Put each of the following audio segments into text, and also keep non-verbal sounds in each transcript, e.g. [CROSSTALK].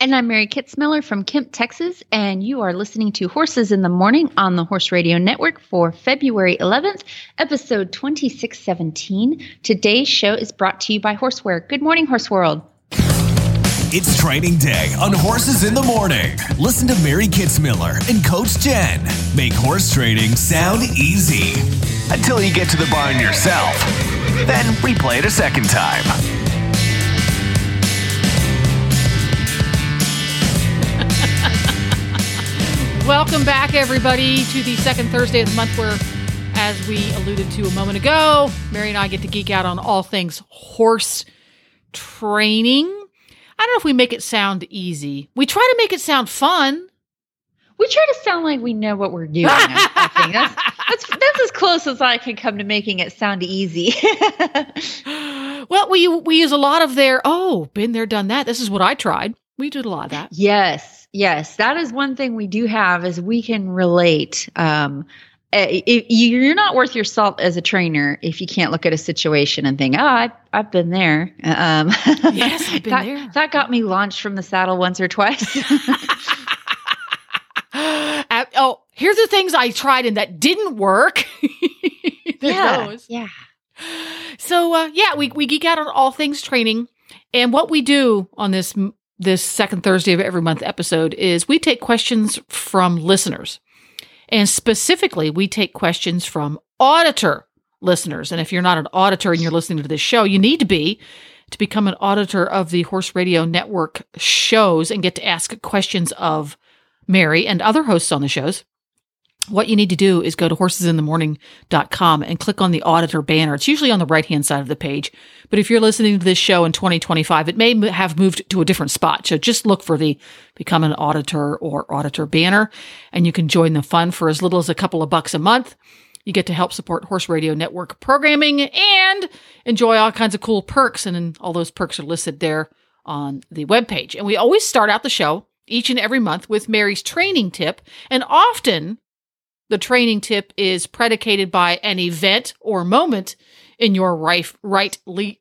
And I'm Mary Kitzmiller from Kemp, Texas, and you are listening to Horses in the Morning on the Horse Radio Network for February 11th, episode 2617. Today's show is brought to you by Horseware. Good morning, Horse World. It's training day on Horses in the Morning. Listen to Mary Kitzmiller and Coach Jen make horse training sound easy until you get to the barn yourself. Then replay it a second time. Welcome back, everybody, to the second Thursday of the month where, as we alluded to a moment ago, Mary and I get to geek out on all things horse training. I don't know if we make it sound easy. We try to make it sound fun. We try to sound like we know what we're doing. I, I think that's, that's that's as close as I can come to making it sound easy. [LAUGHS] well, we we use a lot of their oh, been there, done that. This is what I tried. We did a lot of that. Yes, yes, that is one thing we do have is we can relate. Um, if you're not worth your salt as a trainer if you can't look at a situation and think, "Oh, I've, I've been there." Um, [LAUGHS] yes, I've been that, there. That got me launched from the saddle once or twice. [LAUGHS] uh, oh, here's the things I tried and that didn't work. [LAUGHS] yeah, those. yeah. So uh, yeah, we we geek out on all things training, and what we do on this this second Thursday of every month episode is we take questions from listeners. And specifically, we take questions from auditor listeners. And if you're not an auditor and you're listening to this show, you need to be to become an auditor of the Horse Radio Network shows and get to ask questions of Mary and other hosts on the shows what you need to do is go to horsesinthemorning.com and click on the auditor banner. It's usually on the right hand side of the page. But if you're listening to this show in 2025, it may have moved to a different spot. So just look for the become an auditor or auditor banner and you can join the fun for as little as a couple of bucks a month. You get to help support Horse Radio Network programming and enjoy all kinds of cool perks. And all those perks are listed there on the webpage. And we always start out the show each and every month with Mary's training tip. And often the training tip is predicated by an event or moment in your life, right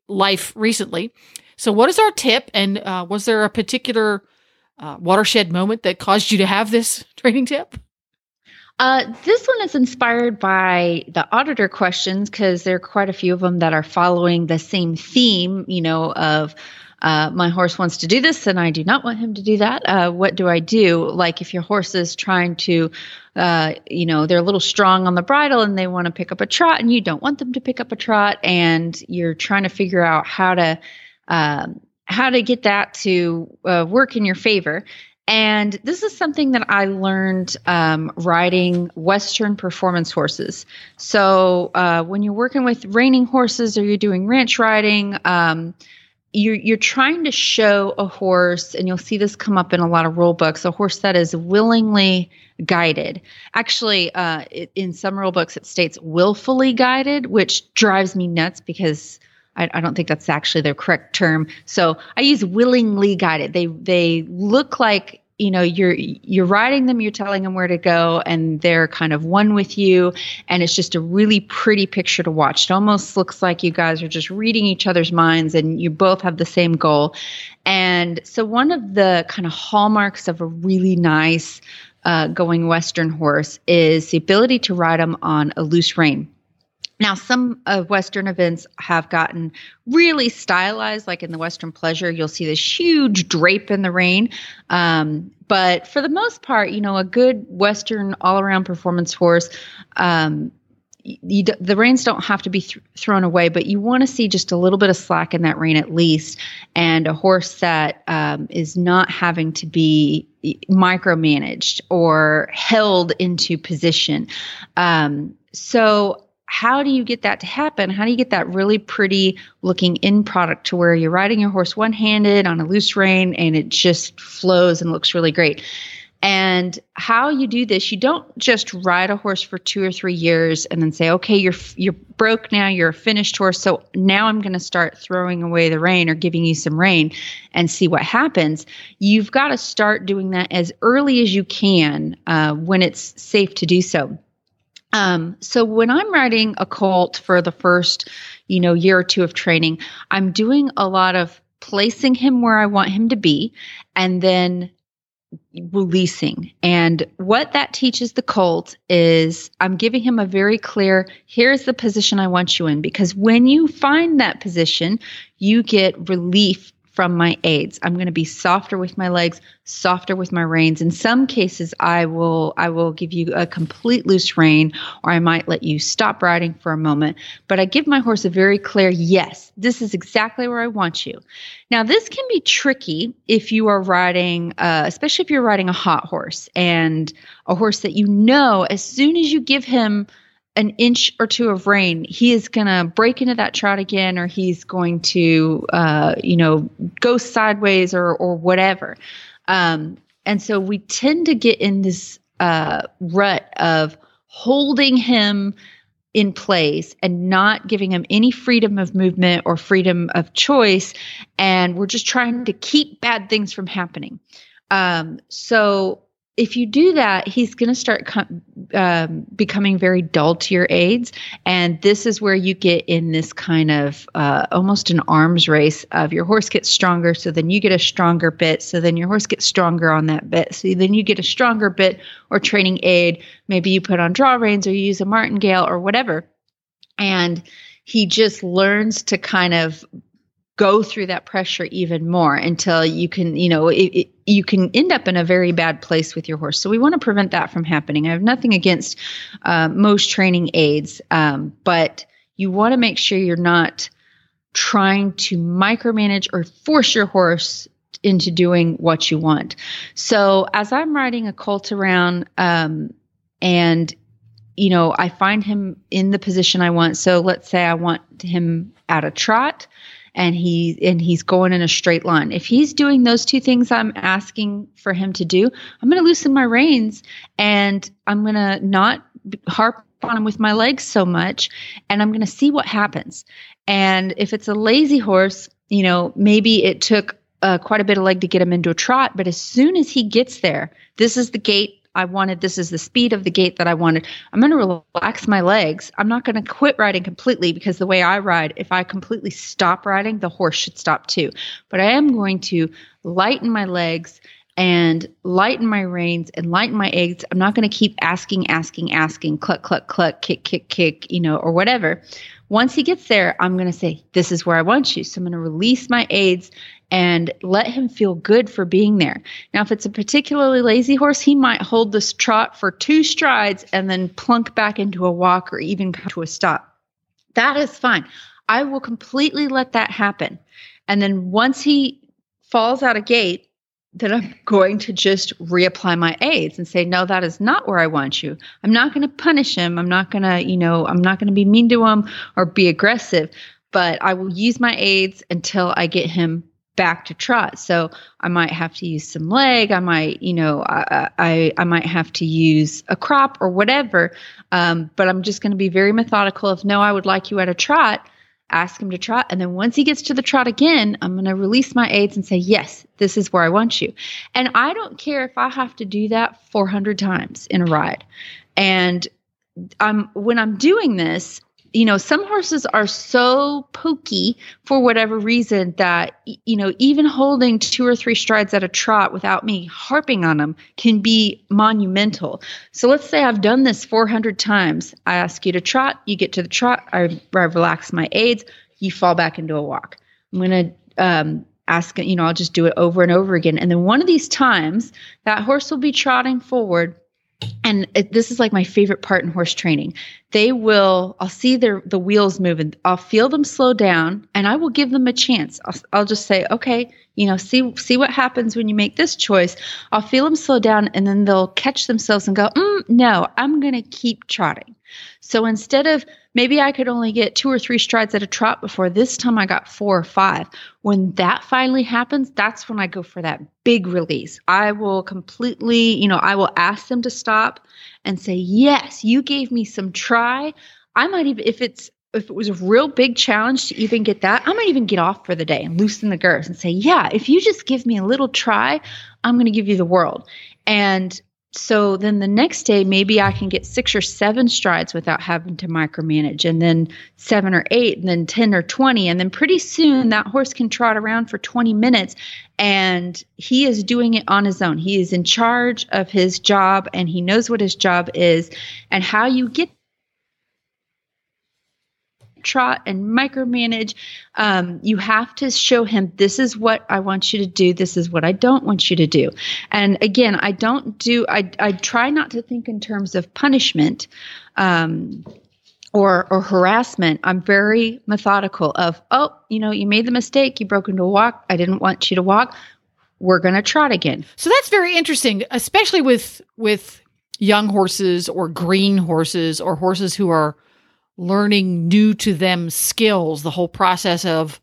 life recently. So, what is our tip? And uh, was there a particular uh, watershed moment that caused you to have this [LAUGHS] training tip? Uh, this one is inspired by the auditor questions because there are quite a few of them that are following the same theme, you know, of uh, my horse wants to do this and I do not want him to do that. Uh, what do I do? Like if your horse is trying to, uh, you know, they're a little strong on the bridle and they want to pick up a trot and you don't want them to pick up a trot and you're trying to figure out how to, um, how to get that to uh, work in your favor. And this is something that I learned um, riding Western performance horses. So uh, when you're working with reining horses or you're doing ranch riding, um, you're you're trying to show a horse and you'll see this come up in a lot of rule books a horse that is willingly guided. Actually uh, it, in some rule books it states willfully guided which drives me nuts because I, I don't think that's actually the correct term. So i use willingly guided. They they look like you know you're you're riding them you're telling them where to go and they're kind of one with you. And it's just a really pretty picture to watch. It almost looks like you guys are just reading each other's minds and you both have the same goal. And so one of the kind of hallmarks of a really nice uh, going western horse is the ability to ride them on a loose rein now, some of Western events have gotten really stylized, like in the Western Pleasure, you'll see this huge drape in the rein. Um, but for the most part, you know, a good Western all around performance horse, um, you, the reins don't have to be th- thrown away, but you want to see just a little bit of slack in that rein at least, and a horse that um, is not having to be micromanaged or held into position. Um, so how do you get that to happen? How do you get that really pretty looking in product to where you're riding your horse one handed on a loose rein and it just flows and looks really great? And how you do this, you don't just ride a horse for two or three years and then say, okay, you're you're broke now, you're a finished horse, so now I'm going to start throwing away the rein or giving you some rein and see what happens. You've got to start doing that as early as you can uh, when it's safe to do so. Um, so when I'm riding a colt for the first, you know, year or two of training, I'm doing a lot of placing him where I want him to be and then releasing. And what that teaches the colt is I'm giving him a very clear here's the position I want you in. Because when you find that position, you get relief from my aids. I'm going to be softer with my legs, softer with my reins. In some cases, I will I will give you a complete loose rein, or I might let you stop riding for a moment. But I give my horse a very clear yes, this is exactly where I want you. Now, this can be tricky if you are riding, uh, especially if you're riding a hot horse and a horse that you know as soon as you give him an inch or two of rein, he is going to break into that trot again, or he's going to, uh, you know, go sideways or or whatever. Um, and so we tend to get in this uh, rut of holding him in place and not giving him any freedom of movement or freedom of choice, and we're just trying to keep bad things from happening. Um, so if you do that, he's going to start um, becoming very dull to your aids. And this is where you get in this kind of uh, almost an arms race of your horse gets stronger. So then you get a stronger bit. So then your horse gets stronger on that bit. So then you get a stronger bit or training aid. Maybe you put on draw reins or you use a martingale or whatever. And he just learns to kind of go through that pressure even more until you can, you know, it, it, you can end up in a very bad place with your horse. So we want to prevent that from happening. I have nothing against uh, most training aids, um, but you want to make sure you're not trying to micromanage or force your horse into doing what you want. So as I'm riding a colt around, um, and you know, I find him in the position I want. So let's say I want him at a trot and he and he's going in a straight line. If he's doing those two things I'm asking for him to do, I'm going to loosen my reins and I'm going to not harp on him with my legs so much and I'm going to see what happens. And if it's a lazy horse, you know, maybe it took uh, quite a bit of leg to get him into a trot, but as soon as he gets there, this is the gait I wanted. This is the speed of the gait that I wanted. I'm going to relax my legs. I'm not going to quit riding completely because the way I ride, if I completely stop riding, the horse should stop too. But I am going to lighten my legs and lighten my reins and lighten my aids. I'm not going to keep asking, asking, asking, cluck, cluck, cluck, kick, kick, kick, you know, or whatever. Once he gets there, I'm going to say, This is where I want you. So I'm going to release my aids and let him feel good for being there. Now, if it's a particularly lazy horse, he might hold this trot for two strides and then plunk back into a walk or even come to a stop. That is fine. I will completely let that happen. And then once he falls out of gait, then I'm [LAUGHS] going to just reapply my aids and say, no, that is not where I want you. I'm not going to punish him. I'm not going to, you know, I'm not going to be mean to him or be aggressive, but I will use my aids until I get him back to trot. So I might have to use some leg. I might, you know, I I, I might have to use a crop or whatever. Um, but I'm just going to be very methodical. If no, I would like you at a trot. Ask him to trot, and then once he gets to the trot again, I'm going to release my aids and say, "Yes, this is where I want you." And I don't care if I have to do that 400 times in a ride. And I'm when I'm doing this, you know, some horses are so pokey for whatever reason that, you know, even holding two or three strides at a trot without me harping on them can be monumental. So let's say I've done this 400 times. I ask you to trot, you get to the trot, I, I relax my aids, you fall back into a walk. I'm going to, um, ask, you know, I'll just do it over and over again. And then one of these times, that horse will be trotting forward and it, this is like my favorite part in horse training they will i'll see their the wheels moving. I'll feel them slow down and i will give them a chance. I'll, I'll just say okay you know see see what happens when you make this choice. I'll feel them slow down and then they'll catch themselves and go mm, no i'm going to keep trotting. So instead of maybe I could only get two or three strides at a trot before this time I got four or five. When that finally happens, that's when I go for that big release. I will completely, you know, I will ask them to stop and say, Yes, you gave me some try. I might even, if it's, if it was a real big challenge to even get that, I might even get off for the day and loosen the girths and say, Yeah, if you just give me a little try, I'm going to give you the world. And so then the next day maybe i can get six or seven strides without having to micromanage and then seven or eight and then 10 or 20 and then pretty soon that horse can trot around for 20 minutes and he is doing it on his own. He is in charge of his job and he knows what his job is and how you get trot and micromanage. Um, you have to show him this is what I want you to do. This is what I don't want you to do. And again, I don't do. I I try not to think in terms of punishment. Um, or, or harassment, I'm very methodical of, oh, you know, you made the mistake, you broke into a walk. I didn't want you to walk. We're going to trot again. So that's very interesting, especially with with young horses or green horses or horses who are learning new to them skills, the whole process of,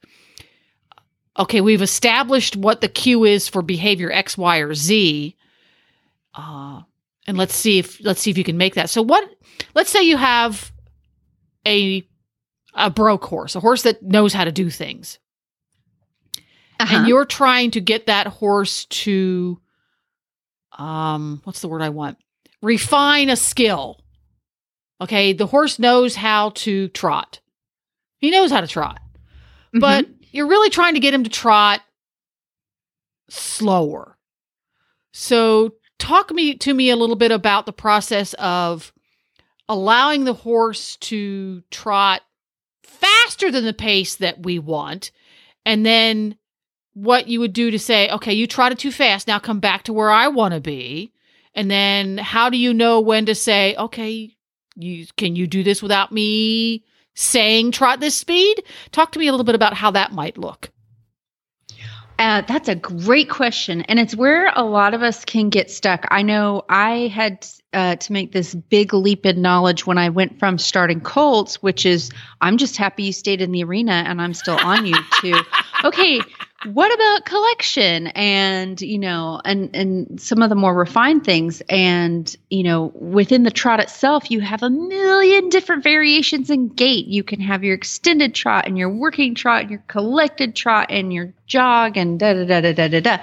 okay, we've established what the cue is for behavior X, Y, or Z. Uh, and let's see if let's see if you can make that. So what let's say you have a a broke horse, a horse that knows how to do things. Uh-huh. And you're trying to get that horse to um what's the word I want? Refine a skill Okay, the horse knows how to trot. He knows how to trot. Mm-hmm. But you're really trying to get him to trot slower. So talk me to me a little bit about the process of allowing the horse to trot faster than the pace that we want and then what you would do to say okay you trotted too fast now come back to where i want to be and then how do you know when to say okay you can you do this without me saying trot this speed? Talk to me a little bit about how that might look. Uh, that's a great question. And it's where a lot of us can get stuck. I know I had uh, to make this big leap in knowledge when I went from starting colts, which is I'm just happy you stayed in the arena and I'm still on [LAUGHS] you, to okay, what about collection and you know and and some of the more refined things? And you know within the trot itself you have a million different variations in gait. You can have your extended trot and your working trot and your collected trot and your jog and da da da da da da da.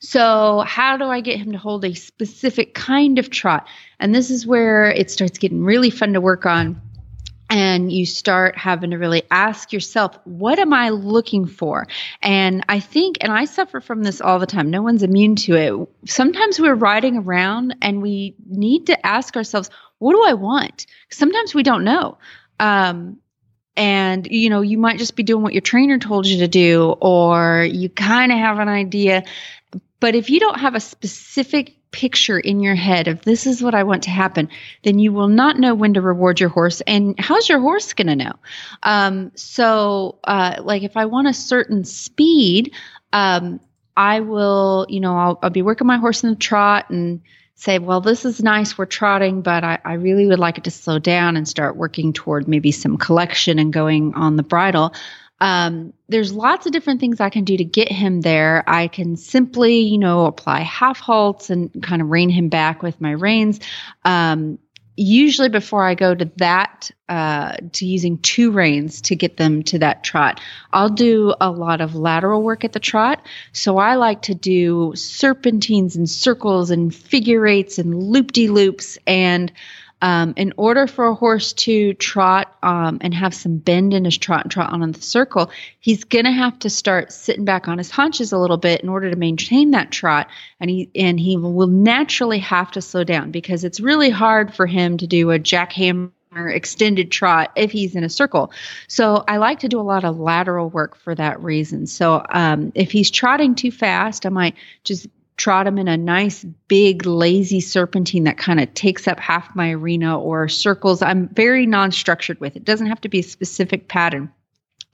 So how do i get him to hold a specific kind of trot? And this is where it starts getting really fun to work on and you start having to really ask yourself, what am I looking for? And I think, and I suffer from this all the time, no one's immune to it. Sometimes we're riding around and we need to ask ourselves, what do I want? Sometimes we don't know. Um, and you know you might just be doing what your trainer told you to do or you kind of have an idea but if you don't have a specific picture in your head of this is what I want to happen, then you will not know when to reward your horse. And how's your horse going to know? Um, so, uh, like if I want a certain speed, um, I will, you know, I'll, I'll, be working my horse in the trot and say, well, this is nice, we're trotting, but I, I really would like it to slow down and start working toward maybe some collection and going on the bridle. Um, there's lots of different things I can do to get him there. I can simply, you know, apply half halts and kind of rein him back with my reins. Um, usually before I go to that, uh, to using two reins to get them to that trot, I'll do a lot of lateral work at the trot. So I like to do serpentines and circles and figure eights and loop de loops and um, in order for a horse to trot um, and have some bend in his trot and trot on the circle, he's going to have to start sitting back on his haunches a little bit in order to maintain that trot, and he and he will naturally have to slow down because it's really hard for him to do a jackhammer extended trot if he's in a circle. So I like to do a lot of lateral work for that reason. So um, if he's trotting too fast, I might just trot him in a nice big lazy serpentine that kind of takes up half my arena or circles. I'm very non-structured with it. Doesn't have to be a specific pattern.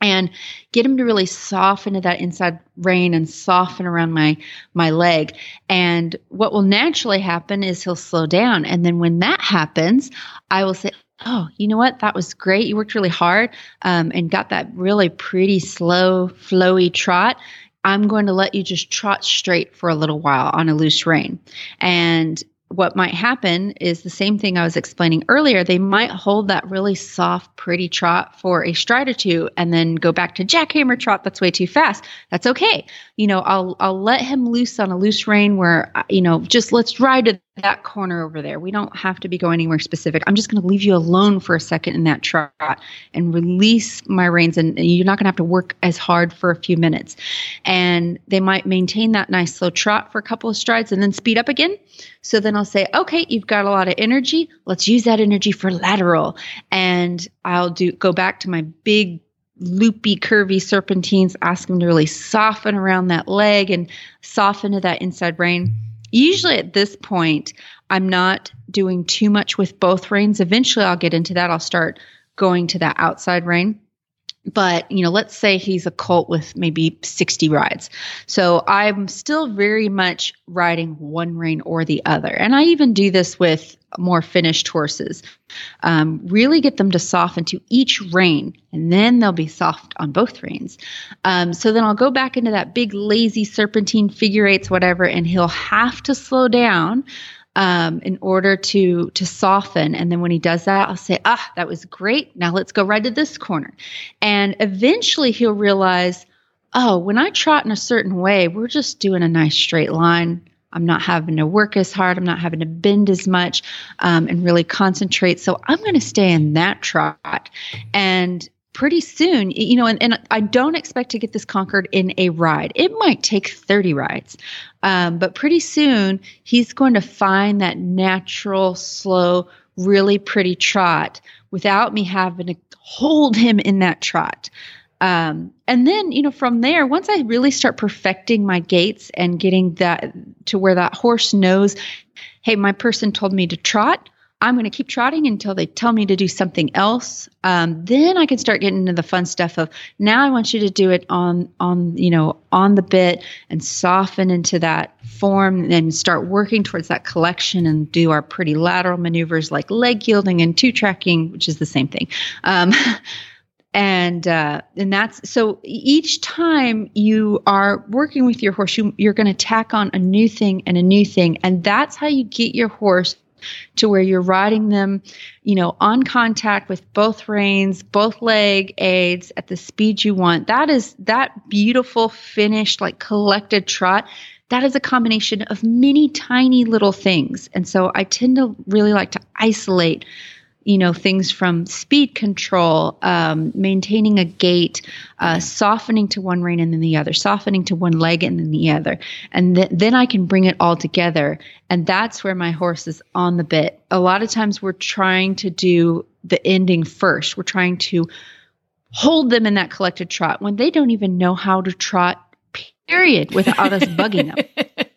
And get him to really soften to that inside rein and soften around my my leg. And what will naturally happen is he'll slow down. And then when that happens, I will say, oh, you know what? That was great. You worked really hard um, and got that really pretty slow, flowy trot. I'm going to let you just trot straight for a little while on a loose rein. And what might happen is the same thing I was explaining earlier. They might hold that really soft, pretty trot for a stride or two and then go back to jackhammer trot. That's way too fast. That's okay. You know, I'll, I'll let him loose on a loose rein where, you know, just let's ride to that corner over there. We don't have to be going anywhere specific. I'm just going to leave you alone for a second in that trot and release my reins, and you're not going to have to work as hard for a few minutes. And they might maintain that nice slow trot for a couple of strides and then speed up again. So then I'll say, okay, you've got a lot of energy. Let's use that energy for lateral. And I'll do go back to my big loopy, curvy serpentines, ask them to really soften around that leg and soften to that inside rein usually at this point, I'm not doing too much with both reins. Eventually, I'll get into that. I'll start going to that outside rein. But, you know, let's say he's a colt with maybe 60 rides. So I'm still very much riding one rein or the other. And I even do this with more finished horses. Um, really get them to soften to each rein, and then they'll be soft on both reins. Um, so then I'll go back into that big lazy serpentine figure eights, whatever, and he'll have to slow down um, in order to to soften. And then when he does that, I'll say, "Ah, that was great. Now let's go right to this corner." And eventually he'll realize, "Oh, when I trot in a certain way, we're just doing a nice straight line." I'm not having to work as hard. I'm not having to bend as much um, and really concentrate. So I'm going to stay in that trot. And pretty soon, you know, and, and I don't expect to get this conquered in a ride. It might take 30 rides. Um, but pretty soon, he's going to find that natural, slow, really pretty trot without me having to hold him in that trot. Um, and then, you know, from there, once I really start perfecting my gaits and getting that to where that horse knows, hey, my person told me to trot. I'm going to keep trotting until they tell me to do something else. Um, then I can start getting into the fun stuff of now I want you to do it on on you know on the bit and soften into that form and start working towards that collection and do our pretty lateral maneuvers like leg yielding and two tracking, which is the same thing. Um, [LAUGHS] and uh, and that's so each time you are working with your horse you, you're going to tack on a new thing and a new thing and that's how you get your horse to where you're riding them you know on contact with both reins both leg aids at the speed you want. That is that beautiful finished like collected trot that is a combination of many tiny little things. And so i tend to really like to isolate you know things from speed control um, maintaining a gait uh, softening to one rein and then the other softening to one leg and then the other. And th- then i can bring it all together. And that's where my horse is on the bit. A lot of times we're trying to do the ending first. We're trying to hold them in that collected trot when they don't even know how to trot period without us bugging them [LAUGHS]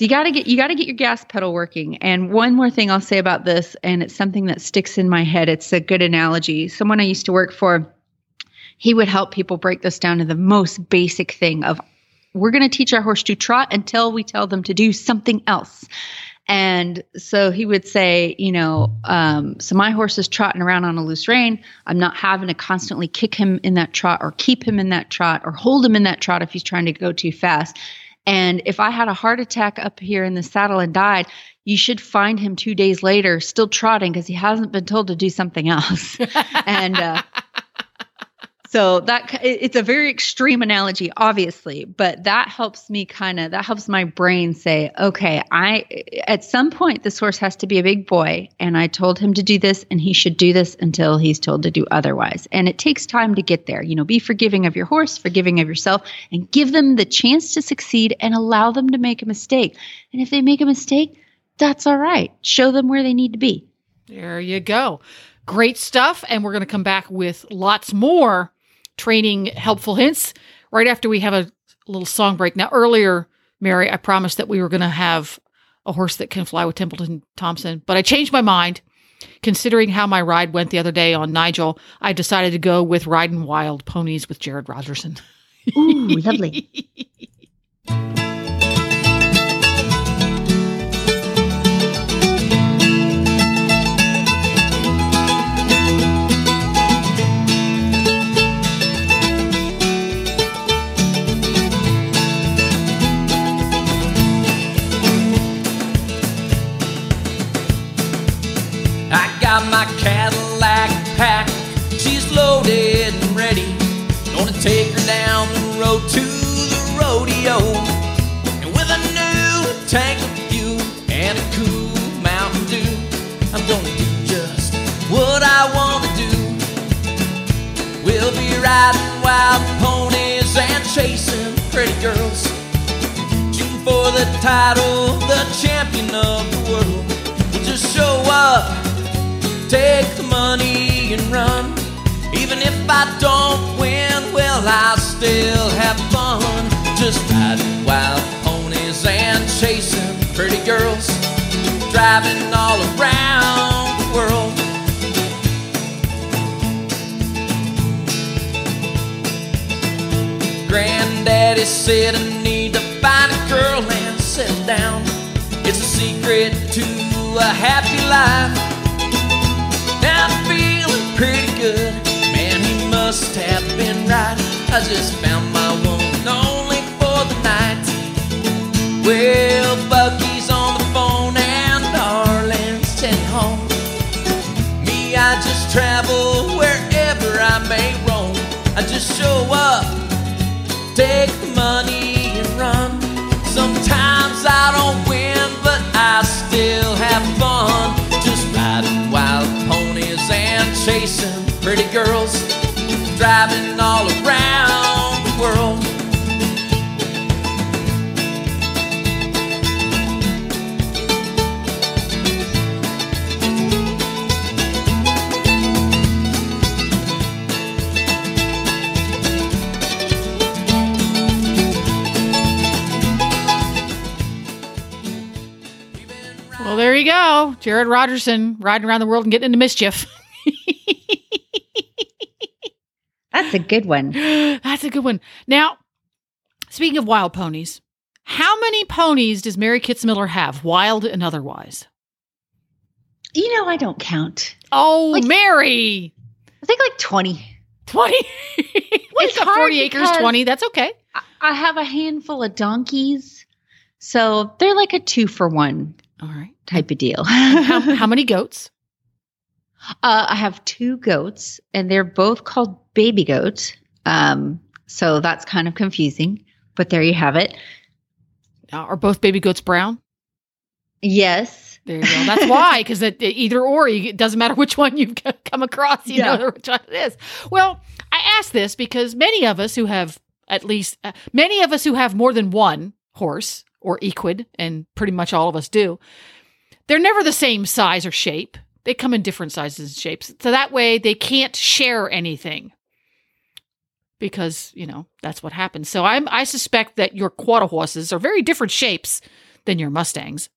So you got to get you got to get your gas pedal working. And one more thing I'll say about this and it's something that sticks in my head. It's a good analogy. Someone I used to work for he would help people break this down to the most basic thing of we're going to teach our horse to trot until we tell them to do something else. And so he would say, you know, um, so my horse is trotting around on a loose rein. I'm not having to constantly kick him in that trot or keep him in that trot or hold him in that trot if he's trying to go too fast. And if I had a heart attack up here in the saddle and died, you should find him two days later still trotting because he hasn't been told to do something else. [LAUGHS] and uh, so that it's a very extreme analogy, obviously, but that helps me kind of that helps my brain say, okay, I at some point this horse has to be a big boy, and I told him to do this, and he should do this until he's told to do otherwise. And it takes time to get there. You know, be forgiving of your horse, forgiving of yourself, and give them the chance to succeed, and allow them to make a mistake. And if they make a mistake, that's all right. Show them where they need to be. There you go. Great stuff. And we're going to come back with lots more training helpful hints right after we have a little song break. Now, earlier, Mary, I promised that we were going to have a horse that can fly with Templeton Thompson, but I changed my mind. Considering how my ride went the other day on Nigel, I decided to go with Riding Wild Ponies with Jared Rogerson. Ooh, lovely. [LAUGHS] said I need to find a girl and settle down. It's a secret to a happy life. Now I'm feeling pretty good. Man, he must have been right. I just found You go. Jared Rogerson riding around the world and getting into mischief. That's a good one. [GASPS] That's a good one. Now, speaking of wild ponies, how many ponies does Mary Kitzmiller have, wild and otherwise? You know, I don't count. Oh, Like- Mary. I think like 20. 20. [LAUGHS] what It's hard 40 acres, 20? That's okay. I have a handful of donkeys. So they're like a two for one All right. Type of deal. How, how many goats? [LAUGHS] Uh, I have two goats, and they're both called baby goats. Um, so that's kind of confusing, but there you have it. Uh, Are both baby goats brown? Yes. There you go. That's why, because it, either or, you, it doesn't matter which one you've come across, you Yeah. know which one it is. Well, I ask this because many of us who have at least, uh, many of us who have more than one horse or equid, and pretty much all of us do, they're never the same size or shape. They come in different sizes and shapes. So that way they can't share anything because, you know, that's what happens. So I'm, I suspect that your quarter horses are very different shapes than your Mustangs.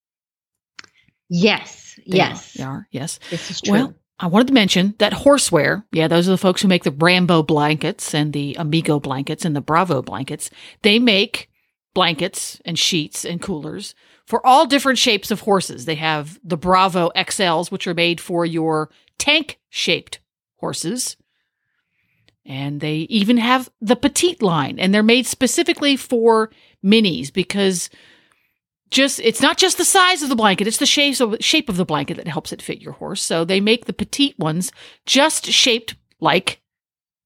Yes. They yes. are. They are. Yes. This is true. Well, I wanted to mention that horseware, yeah, those are the folks who make the Rambo blankets and the Amigo blankets and the Bravo blankets. They make blankets and sheets and coolers for all different shapes of horses. They have the Bravo XLs, which are made for your tank shaped horses. And they even have the petite line, and they're made specifically for minis because just it's not just the size of the blanket it's the shape of, shape of the blanket that helps it fit your horse so they make the petite ones just shaped like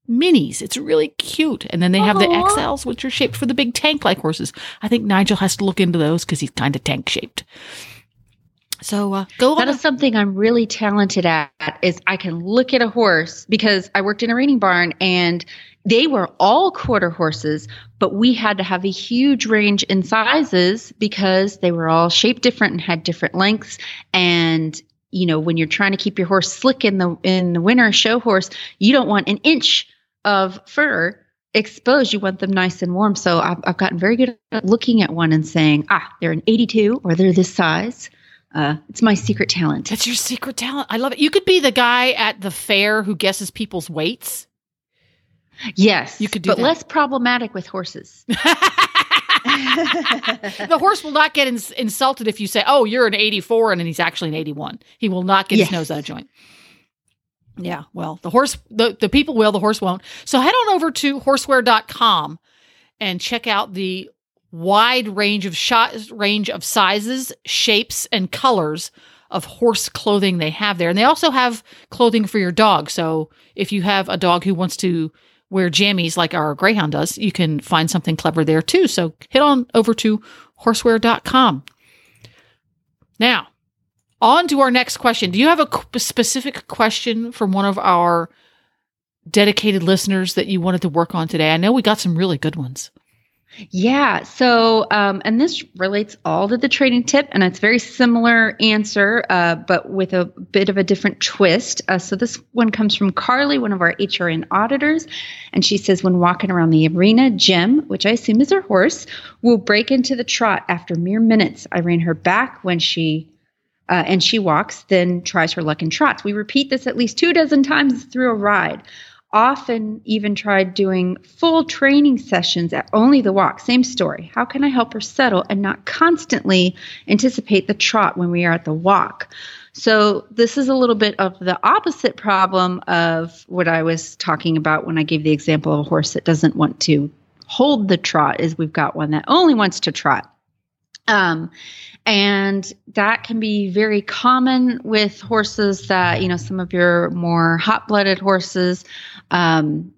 minis. It's really cute. And then they have the xls which are shaped for the big tank like horses. I think nigel has to look into those because he's kind of tank shaped. So uh, go on That is something I'm really talented at is I can look at a horse because I worked in a reining barn and they were all quarter horses, but we had to have a huge range in sizes because they were all shaped different and had different lengths. And you know when you're trying to keep your horse slick in the in the winter show horse, you don't want an inch of fur exposed. You want them nice and warm. So I've, I've gotten very good at looking at one and saying, ah, they're an 82 or they're this size. Uh, it's my secret talent. that's your secret talent i love it you could be the guy at the fair who guesses people's weights Yes, You could do but that. less problematic with horses. [LAUGHS] [LAUGHS] the horse will not get ins- insulted if you say, "Oh, you're an 84," and then he's actually an 81. He will not get Yes. his nose out of joint. Yeah, well, the horse, the, the people will, the horse won't. So head on over to horseware.com and check out the wide range of shot range of sizes, shapes, and colors of horse clothing they have there. And they also have clothing for your dog. So if you have a dog who wants to wear jammies like our Greyhound does, you can find something clever there too. So head on over to horseware.com. Now, on to our next question. Do you have a specific question from one of our dedicated listeners that you wanted to work on today? I know we got some really good ones. Yeah. So, um, and this relates all to the training tip, and it's very similar answer, uh, but with a bit of a different twist. Uh, so, this one comes from Carly, one of our HRN auditors, and she says, when walking around the arena, Jim, which I assume is her horse, will break into the trot after mere minutes. I ran her back when she. Uh, and she walks, then tries her luck in trots. We repeat this at least two dozen times through a ride often even tried doing full training sessions at only the walk. Same story. How can I help her settle and not constantly anticipate the trot when we are at the walk? So, this is a little bit of the opposite problem of what I was talking about when I gave the example of a horse that doesn't want to hold the trot, is we've got one that only wants to trot. Um, and that can be very common with horses that, you know, some of your more hot blooded horses, um,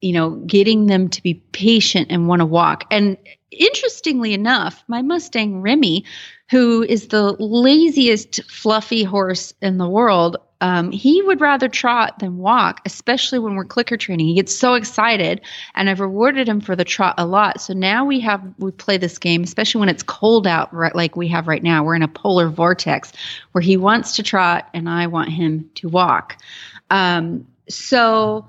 you know, getting them to be patient and want to walk. And interestingly enough, my Mustang Remy, who is the laziest fluffy horse in the world, um, he would rather trot than walk, especially when we're clicker training. He gets so excited, and I've rewarded him for the trot a lot. So now we have we play this game, especially when it's cold out, right, like we have right now. We're in a polar vortex where he wants to trot, and I want him to walk. Um, so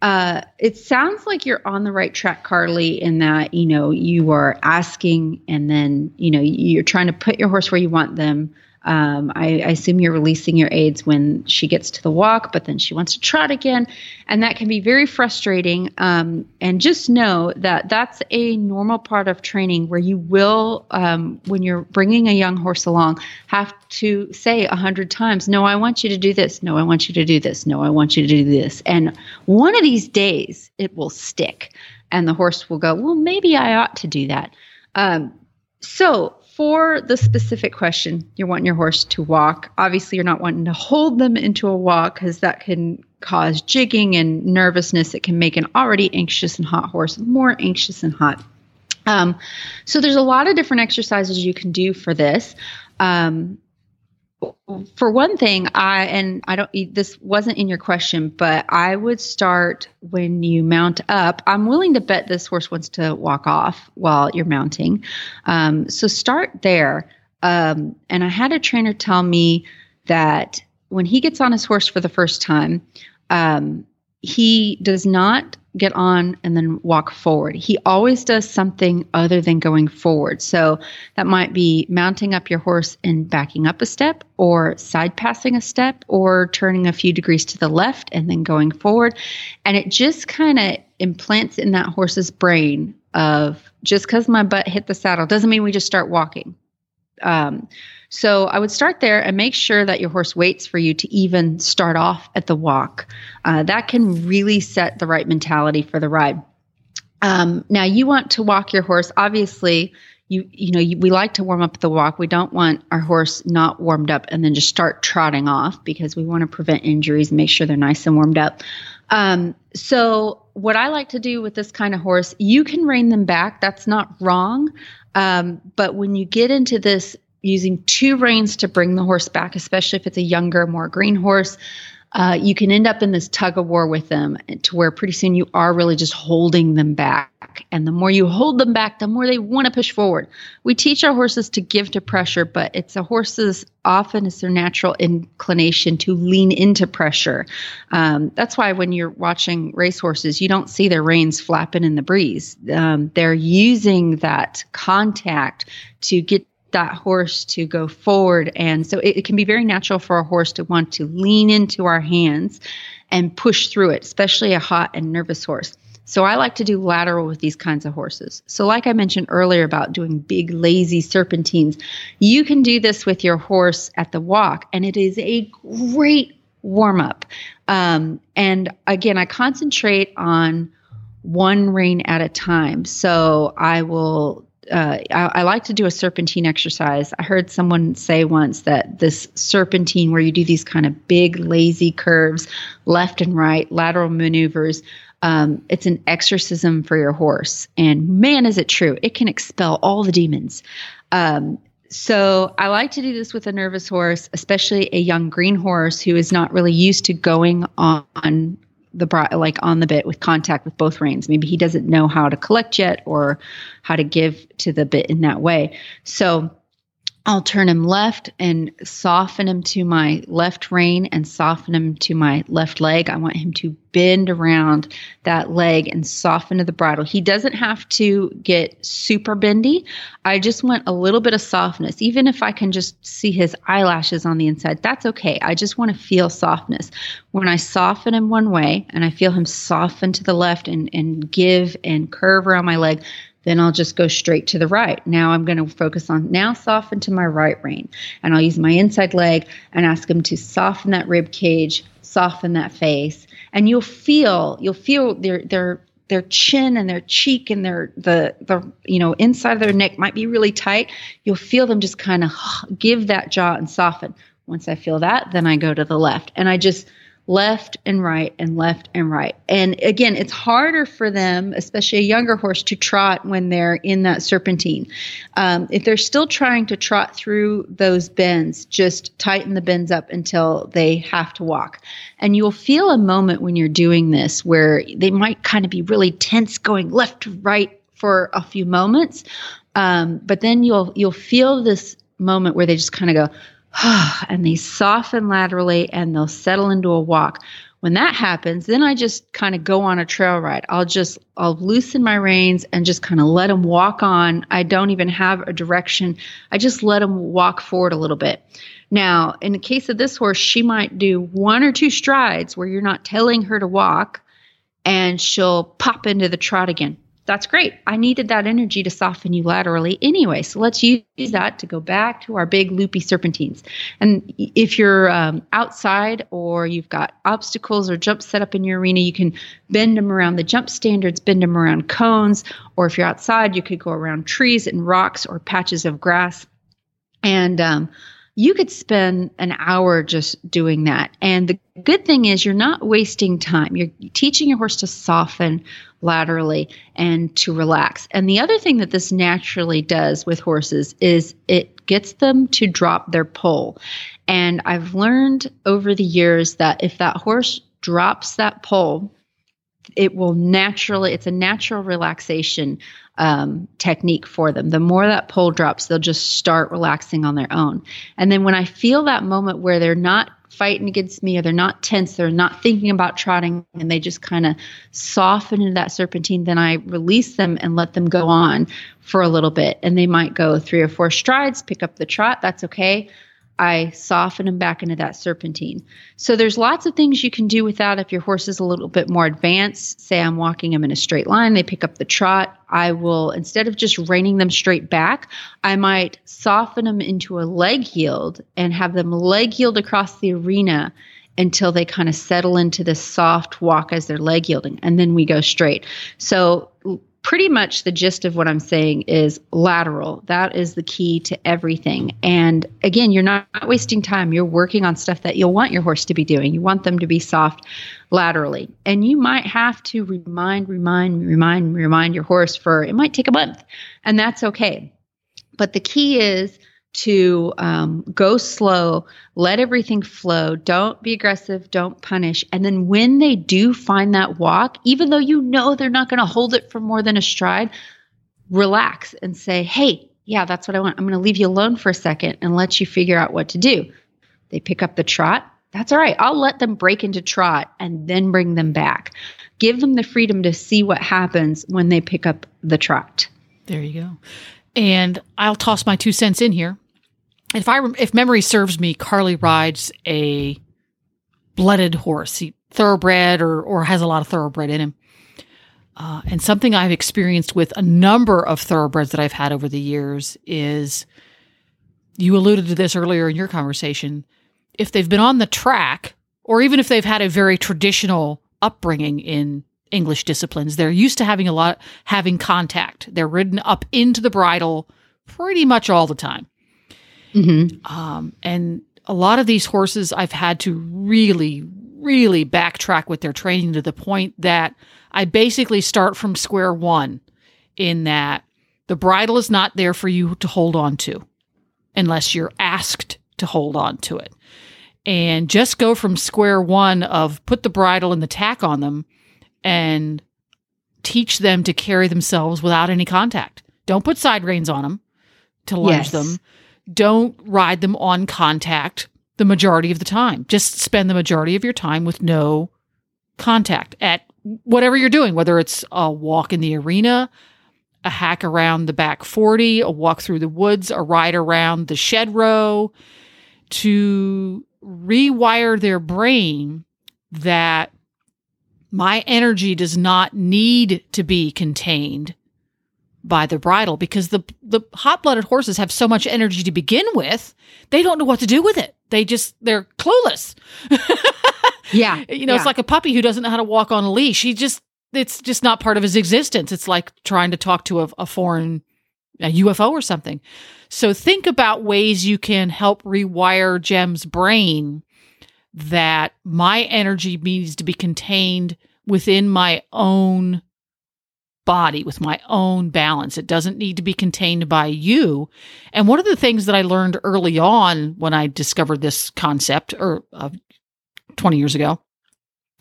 uh, it sounds like you're on the right track, Carly, in that you know you are asking, and then you know you're trying to put your horse where you want them. Um, I, I, assume you're releasing your aids when she gets to the walk, but then she wants to trot again. And that can be very frustrating. Um, and just know that that's a normal part of training where you will, um, when you're bringing a young horse along, have to say a hundred times, No, I want you to do this. No, I want you to do this. No, I want you to do this. And one of these days it will stick. And the horse will go, Well, maybe I ought to do that. Um, so for the specific question, you're wanting your horse to walk. Obviously, you're not wanting to hold them into a walk because that can cause jigging and nervousness. It can make an already anxious and hot horse more anxious and hot. Um, so there's a lot of different exercises you can do for this. Um, for one thing, I and I don't this wasn't in your question, but I would start when you mount up. I'm willing to bet this horse wants to walk off while you're mounting. Um, so start there. Um, and I had a trainer tell me that when he gets on his horse for the first time, um, he does not get on and then walk forward. He always does something other than going forward. So that might be mounting up your horse and backing up a step, or side passing a step, or turning a few degrees to the left and then going forward. And it just kind of implants in that horse's brain of just because my butt hit the saddle doesn't mean we just start walking. Um, so I would start there and make sure that your horse waits for you to even start off at the walk. Uh, that can really set the right mentality for the ride. Um, now you want to walk your horse. Obviously, you you know you, we like to warm up the walk. We don't want our horse not warmed up and then just start trotting off because we want to prevent injuries and make sure they're nice and warmed up. Um, so what I like to do with this kind of horse, you can rein them back. That's not wrong. Um, but when you get into this using two reins to bring the horse back, especially if it's a younger, more green horse, uh, you can end up in this tug of war with them to where pretty soon you are really just holding them back. And the more you hold them back, the more they want to push forward. We teach our horses to give to pressure, but it's a horse's often it's their natural inclination to lean into pressure. Um, that's why when you're watching racehorses, you don't see their reins flapping in the breeze. Um, they're using that contact to get that horse to go forward. And so it, it, can be very natural for a horse to want to lean into our hands and push through it, especially a hot and nervous horse. So I like to do lateral with these kinds of horses. So, like I mentioned earlier about doing big, lazy serpentines, you can do this with your horse at the walk, and it is a great warm up. Um, and again, I concentrate on one rein at a time. So I will uh, I, I, like to do a serpentine exercise. I heard someone say once that this serpentine, where you do these kind of big, lazy curves, left and right, lateral maneuvers, um, it's an exorcism for your horse. And man, is it true! It can expel all the demons. Um, so I like to do this with a nervous horse, especially a young green horse who is not really used to going on the bra- like on the bit with contact with both reins. Maybe he doesn't know how to collect yet or how to give to the bit in that way. So I'll turn him left and soften him to my left rein and soften him to my left leg. I want him to bend around that leg and soften to the bridle. He doesn't have to get super bendy. I just want a little bit of softness. Even if I can just see his eyelashes on the inside, that's okay. I just want to feel softness. When I soften him one way and I feel him soften to the left and, and give and curve around my leg, then I'll just go straight to the right. Now I'm going to focus on now soften to my right rein. And I'll use my inside leg and ask them to soften that rib cage, soften that face. And you'll feel, you'll feel their their their chin and their cheek and their the the you know inside of their neck might be really tight. You'll feel them just kind of [SIGHS] give that jaw and soften. Once I feel that, then I go to the left. And I just left and right and left and right. And again, it's harder for them, especially a younger horse, to trot when they're in that serpentine. Um, if they're still trying to trot through those bends, just tighten the bends up until they have to walk. And you'll feel a moment when you're doing this where they might kind of be really tense going left to right for a few moments. Um, but then you'll you'll feel this moment where they just kind of go, [SIGHS] and they soften laterally and they'll settle into a walk. When that happens, then I just kind of go on a trail ride. I'll just I'll loosen my reins and just kind of let them walk on. I don't even have a direction. I just let them walk forward a little bit. Now, in the case of this horse, she might do one or two strides where you're not telling her to walk and she'll pop into the trot again that's great. I needed that energy to soften you laterally anyway. So let's use that to go back to our big loopy serpentines. And if you're um, outside or you've got obstacles or jumps set up in your arena, you can bend them around the jump standards, bend them around cones. Or if you're outside, you could go around trees and rocks or patches of grass. And um, you could spend an hour just doing that. And the good thing is, you're not wasting time. You're teaching your horse to soften laterally and to relax. And the other thing that this naturally does with horses is it gets them to drop their poll. And I've learned over the years that if that horse drops that poll, it will naturally, it's a natural relaxation um, technique for them. The more that poll drops, they'll just start relaxing on their own. And then when I feel that moment where they're not fighting against me or they're not tense, they're not thinking about trotting, and they just kind of soften into that serpentine, then I release them and let them go on for a little bit. And they might go three or four strides, pick up the trot. That's okay. I soften them back into that serpentine. So there's lots of things you can do with that if your horse is a little bit more advanced. Say I'm walking them in a straight line, they pick up the trot. I will, instead of just reining them straight back, I might soften them into a leg yield and have them leg yield across the arena until they kind of settle into this soft walk as they're leg yielding. And then we go straight. So pretty much the gist of what I'm saying is lateral. That is the key to everything. And again, you're not wasting time. You're working on stuff that you'll want your horse to be doing. You want them to be soft laterally. And you might have to remind, remind, remind, remind your horse for it might take a month, and that's okay. But the key is to um, go slow, let everything flow, don't be aggressive, don't punish. And then when they do find that walk, even though you know they're not going to hold it for more than a stride, relax and say, hey, yeah, that's what I want. I'm going to leave you alone for a second and let you figure out what to do. They pick up the trot. That's all right. I'll let them break into trot and then bring them back. Give them the freedom to see what happens when they pick up the trot. There you go. And I'll toss my two cents in here. If I if memory serves me, Carly rides a blooded horse, he, thoroughbred or or has a lot of thoroughbred in him. Uh, and something I've experienced with a number of thoroughbreds that I've had over the years is you alluded to this earlier in your conversation. If they've been on the track, or even if they've had a very traditional upbringing in English disciplines. They're used to having a lot, having contact. They're ridden up into the bridle pretty much all the time. Mm-hmm. Um, and a lot of these horses I've had to really, really backtrack with their training to the point that I basically start from square one in that the bridle is not there for you to hold on to unless you're asked to hold on to it. And just go from square one of put the bridle and the tack on them and teach them to carry themselves without any contact. Don't put side reins on them to lunge Yes. them. Don't ride them on contact the majority of the time. Just spend the majority of your time with no contact at whatever you're doing, whether it's a walk in the arena, a hack around the back 40, a walk through the woods, a ride around the shed row, to rewire their brain that my energy does not need to be contained by the bridle because the the hot-blooded horses have so much energy to begin with they don't know what to do with it they just they're clueless [LAUGHS] Yeah. you know, it's like a puppy who doesn't know how to walk on a leash. He just, it's just not part of his existence. It's like trying to talk to a, a foreign a UFO or something. So think about ways you can help rewire Jem's brain that my energy needs to be contained within my own body with my own balance. It doesn't need to be contained by you. And one of the things that I learned early on when I discovered this concept or uh, 20 years ago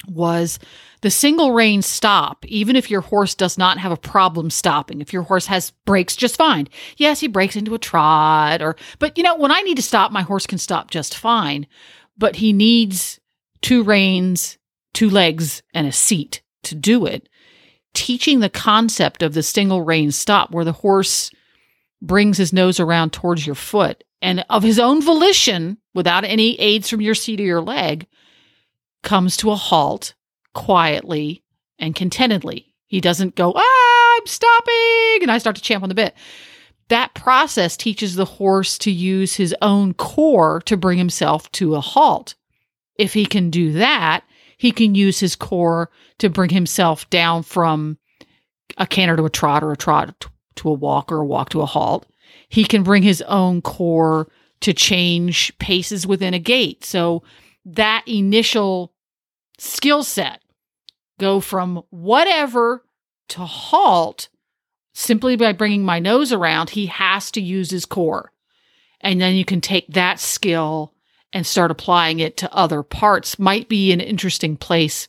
was the single rein stop, even if your horse does not have a problem stopping, if your horse has brakes just fine. Yes, he breaks into a trot or, but you know, when I need to stop, my horse can stop just fine, but he needs two reins, two legs, and a seat to do it. Teaching the concept of the single rein stop where the horse brings his nose around towards your foot and of his own volition, without any aids from your seat or your leg, comes to a halt quietly and contentedly. He doesn't go, ah, I'm stopping, and I start to champ on the bit. That process teaches the horse to use his own core to bring himself to a halt. If he can do that, he can use his core to bring himself down from a canter to a trot or a trot to a walk or a walk to a halt. He can bring his own core to change paces within a gait. So that initial skill set go from whatever to halt simply by bringing my nose around he has to use his core and then you can take that skill and start applying it to other parts might be an interesting place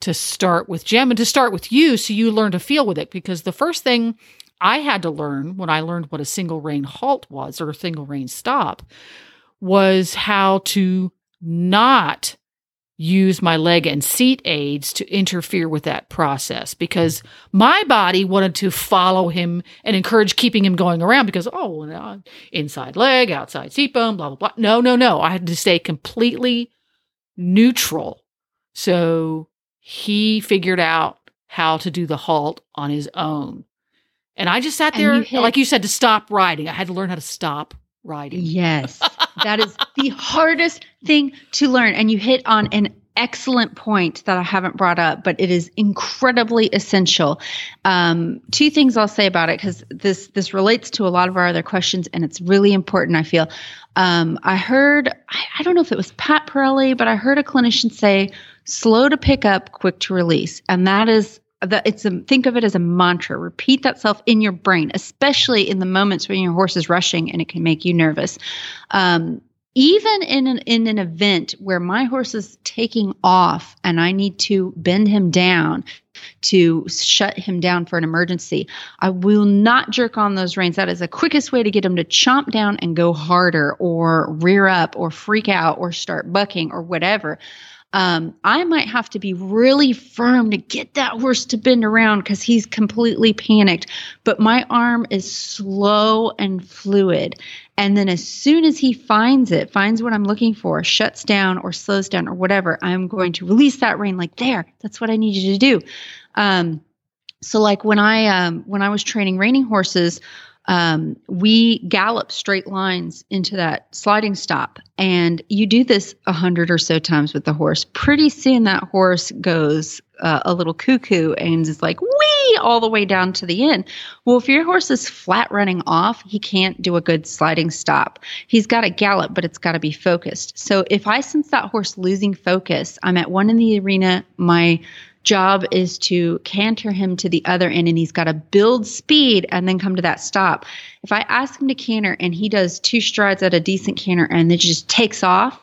to start with Jim and to start with you so you learn to feel with it. Because the first thing I had to learn when I learned what a single rein halt was or a single rein stop was how to not use my leg and seat aids to interfere with that process because my body wanted to follow him and encourage keeping him going around because oh inside leg outside seat bone blah blah blah. No no no. I had to stay completely neutral. So he figured out how to do the halt on his own. And i just sat there you hit- like you said to stop riding. I had to learn how to stop riding Yes. [LAUGHS] that is the hardest thing to learn. And you hit on an excellent point that I haven't brought up, but it is incredibly essential. Um, two things I'll say about it because this this relates to a lot of our other questions, and it's really important. I feel. Um, I heard I, I don't know if it was Pat Parelli, but I heard a clinician say, "Slow to pick up, quick to release," and that is that it's a think of it as a mantra repeat that self in your brain especially in the moments when your horse is rushing and it can make you nervous um, even in an in an event where my horse is taking off and I need to bend him down to shut him down for an emergency, I will not jerk on those reins. That is the quickest way to get him to chomp down and go harder or rear up or freak out or start bucking or whatever. Um, I might have to be really firm to get that horse to bend around because he's completely panicked. But my arm is slow and fluid. And then as soon as he finds it, finds what I'm looking for, shuts down or slows down or whatever, I'm going to release that rein like there. That's what I need you to do. Um, so like when I um, when I was training reining horses, um, we gallop straight lines into that sliding stop. And you do this a hundred or so times with the horse. Pretty soon that horse goes uh, a little cuckoo and is like, wee, all the way down to the end. Well, if your horse is flat running off, he can't do a good sliding stop. He's got to gallop, but it's got to be focused. So if I sense that horse losing focus, I'm at one in the arena, my job is to canter him to the other end and he's got to build speed and then come to that stop. If I ask him to canter and he does two strides at a decent canter and then just takes off,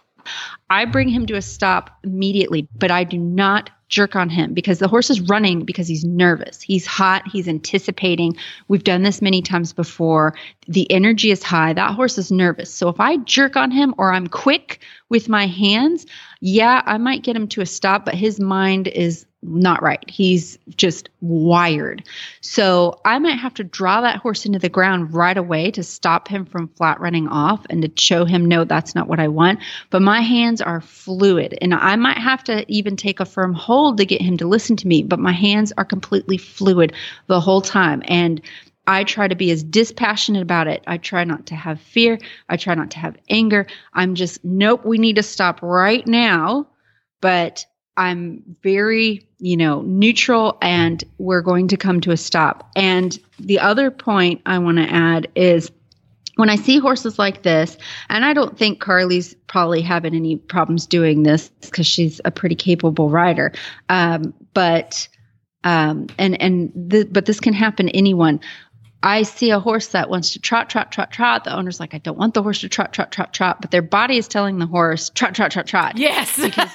I bring him to a stop immediately, but I do not jerk on him because the horse is running because he's nervous. He's hot. He's anticipating. We've done this many times before. The energy is high. That horse is nervous. So if I jerk on him or I'm quick with my hands, yeah, I might get him to a stop, but his mind is not right. He's just wired. So I might have to draw that horse into the ground right away to stop him from flat running off and to show him, no, that's not what I want. But my hands are fluid and I might have to even take a firm hold to get him to listen to me, but my hands are completely fluid the whole time. And I try to be as dispassionate about it. I try not to have fear. I try not to have anger. I'm just, nope, we need to stop right now. But I'm very, you know, neutral and we're going to come to a stop. And the other point I want to add is when I see horses like this, and I don't think Carly's probably having any problems doing this because she's a pretty capable rider. Um, but um, and and but this can happen to anyone. I see a horse that wants to trot, trot, trot, trot. The owner's like, I don't want the horse to trot, trot, trot, trot, but their body is telling the horse trot, trot, trot, trot. Yes. [LAUGHS] because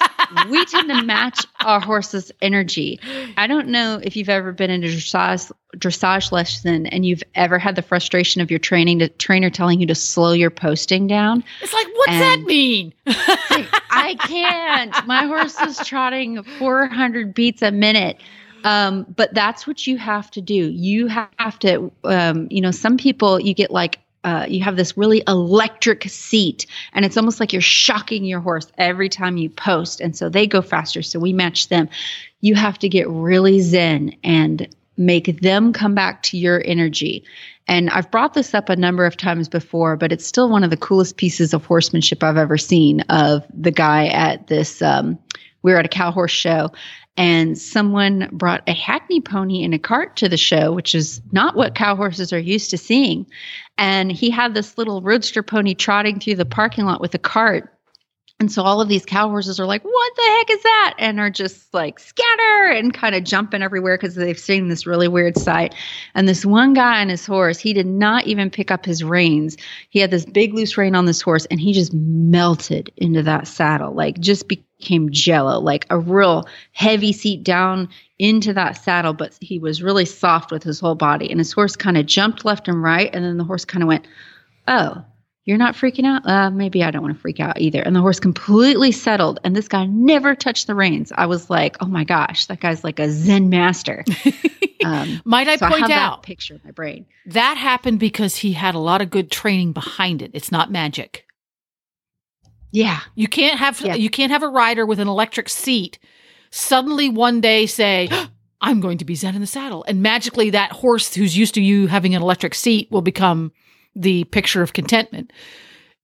we tend to match our horse's energy. I don't know if you've ever been in a dressage, dressage lesson and you've ever had the frustration of your training to trainer telling you to slow your posting down. It's like, what's And- that mean? [LAUGHS] I can't. My horse is trotting 400 beats a minute. Um, but that's what you have to do. You have to, um, you know, some people you get like, uh, you have this really electric seat, and it's almost like you're shocking your horse every time you post, and so they go faster. So we match them. You have to get really zen and make them come back to your energy. And I've brought this up a number of times before, but it's still one of the coolest pieces of horsemanship I've ever seen of the guy at this. Um, we were at a cow horse show and someone brought a hackney pony in a cart to the show, which is not what cow horses are used to seeing. And he had this little roadster pony trotting through the parking lot with a cart. And so all of these cow horses are like, what the heck is that? And are just like scatter and kind of jumping everywhere because they've seen this really weird sight. And this one guy on his horse, he did not even pick up his reins. He had this big loose rein on this horse and he just melted into that saddle, like just became jello, like a real heavy seat down into that saddle. But he was really soft with his whole body. And his horse kind of jumped left and right. And then the horse kind of went, oh, you're not freaking out? Uh, maybe I don't want to freak out either. And the horse completely settled, and this guy never touched the reins. I was like, oh my gosh, that guy's like a Zen master. [LAUGHS] Um, Might I so I point have out that picture in my brain. that happened because he had a lot of good training behind it. It's not magic. Yeah, You can't have Yeah. you can't have a rider with an electric seat suddenly one day say, "I'm going to be zen in the saddle," and magically that horse who's used to you having an electric seat will become the picture of contentment.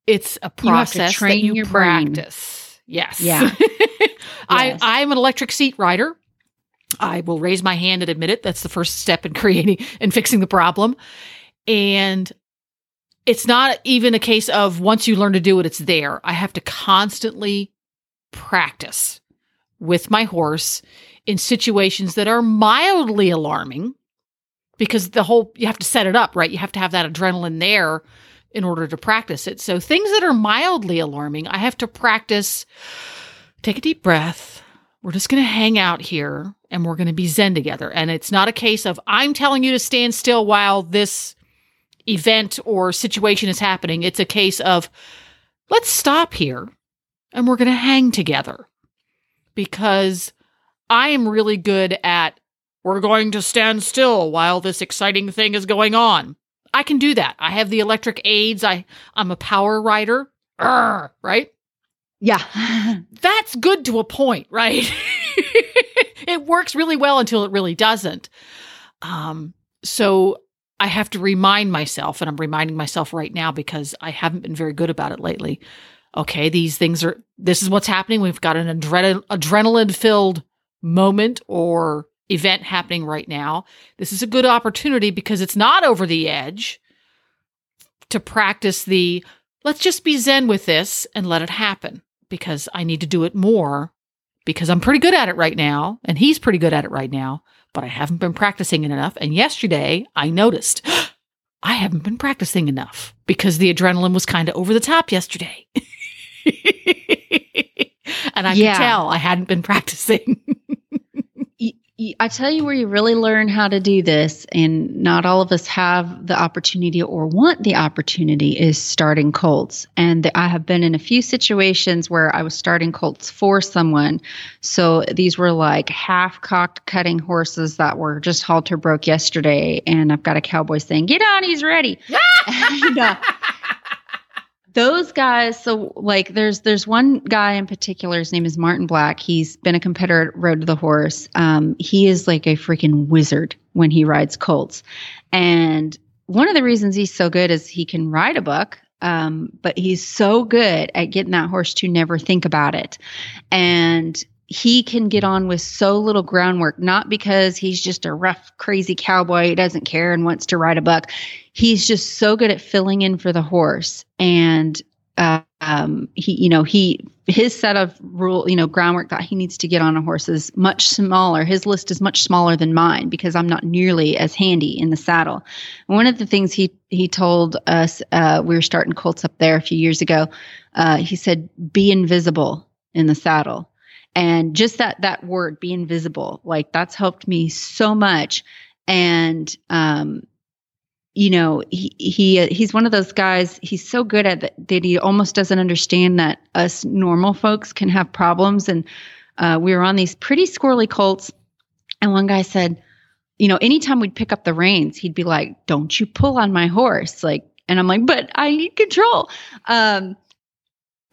It's a You process that you your brain. practice. Yes. Yeah. [LAUGHS] I I'm an electric seat rider. I will raise my hand and admit it. That's the first step in [LAUGHS] creating and fixing the problem. And it's not even a case of once you learn to do it, it's there. I have to constantly practice with my horse in situations that are mildly alarming because the whole, you have to set it up, right? You have to have that adrenaline there in order to practice it. So things that are mildly alarming, I have to practice. Take a deep breath. We're just going to hang out here and we're going to be zen together. And it's not a case of I'm telling you to stand still while this event or situation is happening. It's a case of let's stop here and we're going to hang together because I am really good at we're going to stand still while this exciting thing is going on. I can do that. I have the electric aids. I I'm a power rider. Arr, right? yeah. [LAUGHS] That's good to a point, right? [LAUGHS] it works really well until it really doesn't. Um, so I have to remind myself, and I'm reminding myself right now because I haven't been very good about it lately. Okay, these things are, this is what's happening. We've got an adre- adrenaline filled moment or event happening right now. This is a good opportunity because it's not over the edge to practice the let's just be zen with this and let it happen because I need to do it more because I'm pretty good at it right now and he's pretty good at it right now, but I haven't been practicing it enough. And yesterday I noticed [GASPS] I haven't been practicing enough because the adrenaline was kind of over the top yesterday. [LAUGHS] and I Yeah. could tell I hadn't been [LAUGHS] practicing. I tell you where you really learn how to do this, and not all of us have the opportunity or want the opportunity, is starting colts. And I have been in a few situations where I was starting colts for someone. So these were like half cocked cutting horses that were just halter broke yesterday. And I've got a cowboy saying, Get on, he's ready. [LAUGHS] [LAUGHS] Uh, those guys so like there's there's one guy in particular his name is martin black. He's been a competitor at road to the horse. Um, he is like a freaking wizard when he rides colts. And one of the reasons he's so good is he can ride a buck um, but he's so good at getting that horse to never think about it. And he can get on with so little groundwork not because he's just a rough crazy cowboy who doesn't care and wants to ride a buck. He's just so good at filling in for the horse and uh, um, he you know he his set of rule you know groundwork that he needs to get on a horse is much smaller. His list is much smaller than mine because i'm not nearly as handy in the saddle. One of the things he he told us uh, we were starting colts up there a few years ago uh, he said be invisible in the saddle and just that that word be invisible like that's helped me so much. And um you know he he he's one of those guys he's so good at that, that he almost doesn't understand that us normal folks can have problems. And uh, we were on these pretty squirrely colts. And one guy said you know anytime we'd pick up the reins he'd be like don't you pull on my horse. Like and i'm like but i need control. Um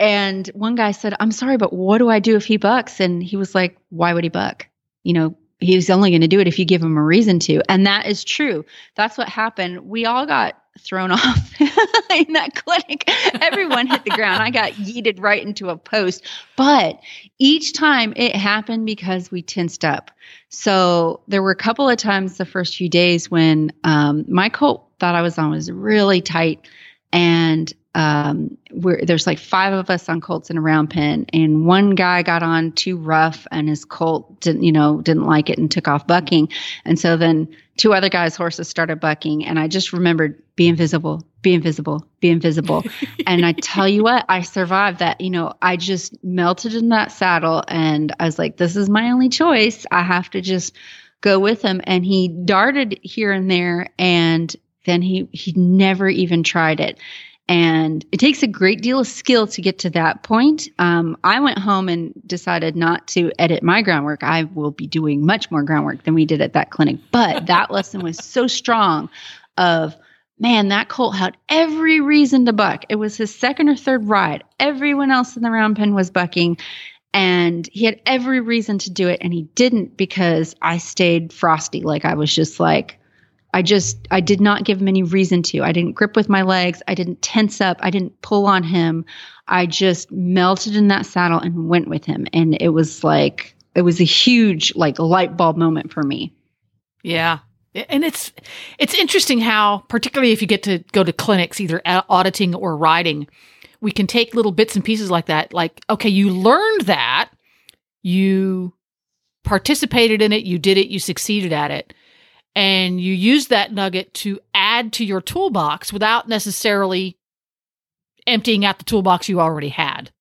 and one guy said i'm sorry but what do i do if he bucks? And he was like why would he buck? You know he's only going to do it if you give him a reason to. And that is true. That's what happened. We all got thrown [LAUGHS] off in that clinic. Everyone hit the ground. I got yeeted right into a post. But each time it happened because we tensed up. So there were a couple of times the first few days when um, my colt that i was on was really tight. And um, we're, there's like five of us on colts in a round pen, and one guy got on too rough, and his colt didn't, you know, didn't like it and took off bucking, and so then two other guys' horses started bucking, and I just remembered be invisible, be invisible, be invisible, [LAUGHS] and I tell you what, I survived that. You know, I just melted in that saddle, and I was like, this is my only choice. I have to just go with him, and he darted here and there, and then he he never even tried it and it takes a great deal of skill to get to that point. Um, I went home and decided not to edit my groundwork. I will be doing much more groundwork than we did at that clinic. But that [LAUGHS] lesson was so strong of man, that colt had every reason to buck. It was his second or third ride. Everyone else in the round pen was bucking. And he had every reason to do it. And he didn't because I stayed frosty. Like I was just like, I just I did not give him any reason to. I didn't grip with my legs. I didn't tense up. I didn't pull on him. I just melted in that saddle and went with him. And it was like it was a huge like light bulb moment for me. Yeah. And it's it's interesting how particularly if you get to go to clinics either auditing or riding, we can take little bits and pieces like that like okay, you learned that, you participated in it, you did it, you succeeded at it, and you use that nugget to add to your toolbox without necessarily emptying out the toolbox you already had.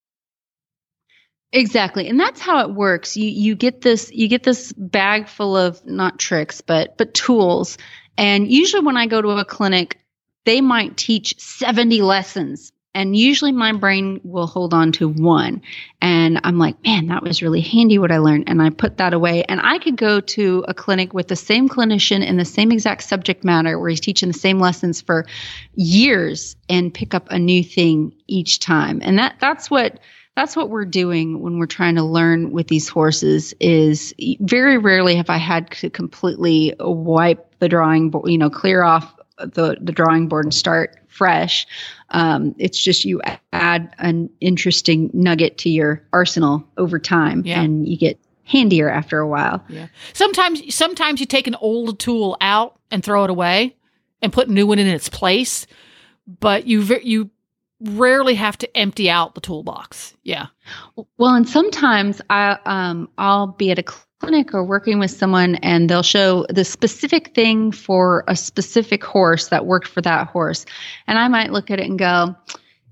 Exactly. And that's how it works. You you get this you get this bag full of not tricks, but but tools. And usually when I go to a clinic, they might teach 70 lessons. And usually my brain will hold on to one. And I'm like, man, that was really handy what I learned. And I put that away. And I could go to a clinic with the same clinician in the same exact subject matter where he's teaching the same lessons for years and pick up a new thing each time. And that that's what that's what we're doing when we're trying to learn with these horses is very rarely have I had to completely wipe the drawing board, you know, clear off the the drawing board and start fresh. Um, it's just you add an interesting nugget to your arsenal over time, Yeah. and you get handier after a while. Yeah. Sometimes sometimes you take an old tool out and throw it away and put a new one in its place, but you you rarely have to empty out the toolbox. Yeah. Well, and sometimes I um I'll be at a clinic or working with someone and they'll show the specific thing for a specific horse that worked for that horse. And I might look at it and go,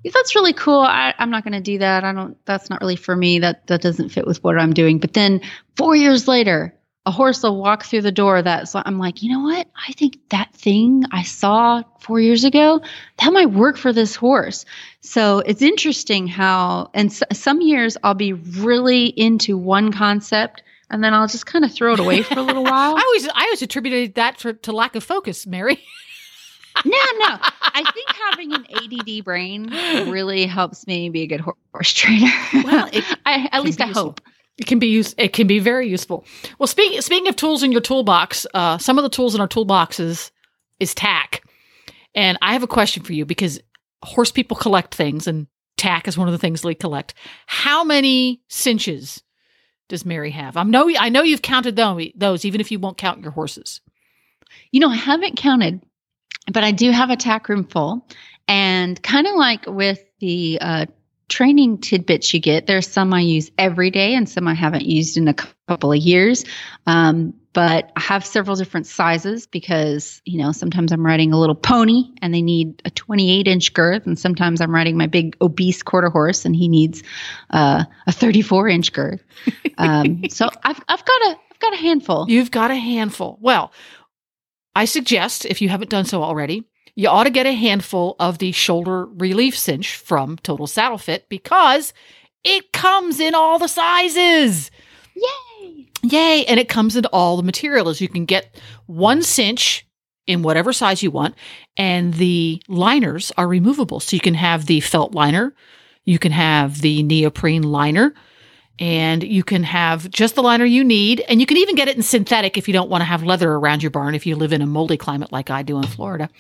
"Yeah, that's really cool. I, I'm not going to do that. I don't. That's not really for me. That that doesn't fit with what I'm doing. But then four years later, a horse will walk through the door. That I'm like, you know what? I think that thing I saw four years ago that might work for this horse. So it's interesting how, and some years I'll be really into one concept, and then I'll just kind of throw it away for a little while. [LAUGHS] I always I always attributed that to, to lack of focus, Mary. [LAUGHS] no, no. I think having an ADD brain really helps me be a good horse trainer. Well, it [LAUGHS] I, at least I useful. hope. It can be used. It can be very useful. Well, speaking speaking of tools in your toolbox, uh, some of the tools in our toolboxes is tack, and I have a question for you because horse people collect things, and tack is one of the things they collect. How many cinches does Mary have? I know I know you've counted those, even if you won't count your horses. You know, I haven't counted, but I do have a tack room full. And kind of like with the uh, training tidbits you get, there's some I use every day and some I haven't used in a couple of years. Um, but I have several different sizes because, you know, sometimes I'm riding a little pony and they need a 28 inch girth. And sometimes I'm riding my big obese quarter horse and he needs uh, a 34 inch girth. [LAUGHS] Um, so I've, I've got a, I've got a handful. You've got a handful. Well, I suggest if you haven't done so already, you ought to get a handful of the shoulder relief cinch from Total Saddle Fit because it comes in all the sizes. Yay! Yay. And it comes in all the materials. You can get one cinch in whatever size you want, and the liners are removable. So you can have the felt liner, you can have the neoprene liner, and you can have just the liner you need. And you can even get it in synthetic if you don't want to have leather around your barn if you live in a moldy climate like I do in Florida.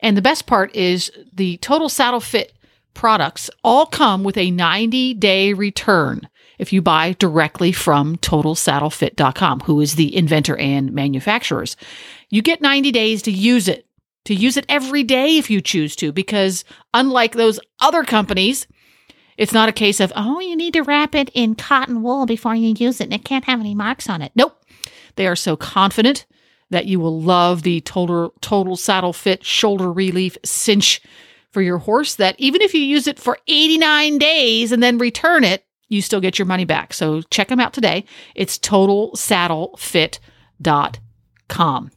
And the best part is the Total Saddle Fit products all come with a 90 day return if you buy directly from totalsaddlefit.com, who is the inventor and manufacturers. You get 90 days to use it, to use it every day if you choose to, because unlike those other companies, it's not a case of, oh, you need to wrap it in cotton wool before you use it and it can't have any marks on it. Nope. They are so confident that you will love the total total saddle fit shoulder relief cinch for your horse that even if you use it for 89 days and then return it, you still get your money back. So check them out today. It's totalsaddlefit.com.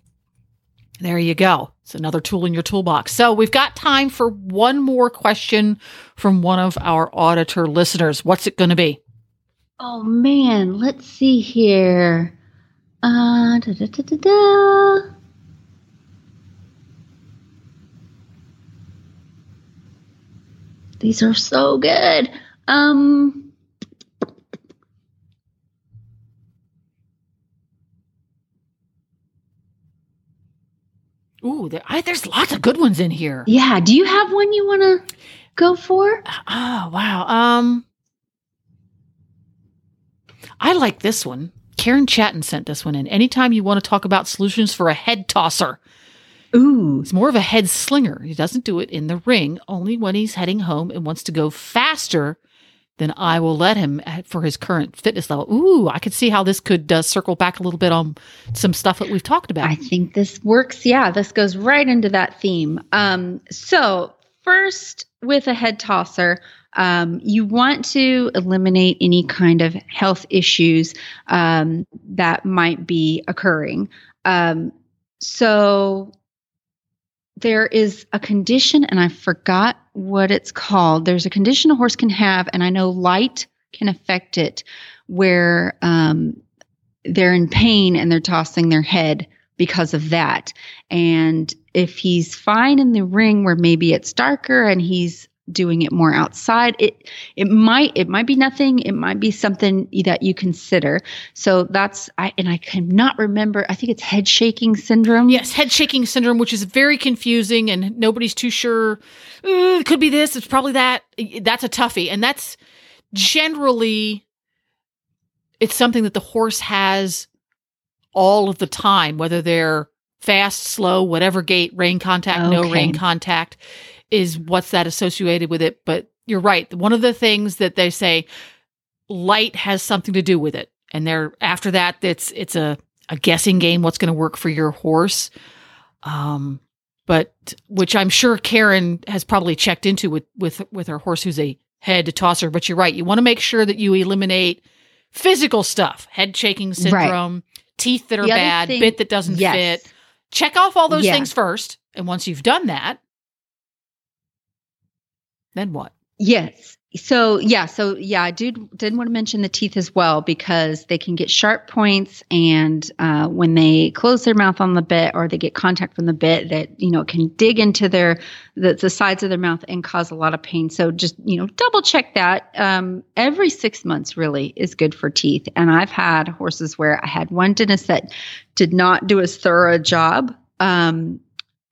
There you go. It's another tool in your toolbox. So we've got time for one more question from one of our auditor listeners. What's it going to be? Oh man, let's see here. Uh, da, da, da, da, da. These are so good. Um, Ooh, there, I, there's lots of good ones in here. yeah. Do you have one you want to go for? Oh, wow. Um, I like this one. Karen Chatton sent this one in. Anytime you want to talk about solutions for a head tosser, Ooh, It's more of a head slinger. He doesn't do it in the ring, only when he's heading home and wants to go faster than I will let him for his current fitness level. Ooh, I could see how this could uh, circle back a little bit on some stuff that we've talked about. I think this works. Yeah, this goes right into that theme. Um, so, first, with a head tosser, um, you want to eliminate any kind of health issues um, that might be occurring. Um, so, there is a condition, and I forgot what it's called. There's a condition a horse can have, and I know light can affect it, where um, they're in pain and they're tossing their head because of that. And if he's fine in the ring where maybe it's darker and he's doing it more outside it it might it might be nothing it might be something that you consider so that's i and i cannot remember i think it's head shaking syndrome Yes, head shaking syndrome, which is very confusing and nobody's too sure. "Uh, it could be this, it's probably that. That's a toughie. And that's generally it's something that the horse has all of the time, whether they're fast, slow, whatever gait, rein contact, no Okay. rein contact, is what's that associated with it. But you're right. One of the things that they say light has something to do with it. And they're after that, it's it's a, a guessing game what's going to work for your horse. Um but which I'm sure Karen has probably checked into with with with her horse who's a head tosser. But you're right. You want to make sure that you eliminate physical stuff, head shaking syndrome, teeth that are bad, thing- bit that doesn't yes. fit. Check off all those Yeah. things first. And once you've done that, then what? Yes. So yeah, so yeah, I did did want to mention the teeth as well because they can get sharp points, and uh, when they close their mouth on the bit or they get contact from the bit, that you know can dig into their the, the sides of their mouth and cause a lot of pain. So just you know double check that. Um, every six months really is good for teeth, and I've had horses where I had one dentist that did not do as thorough a job. Um,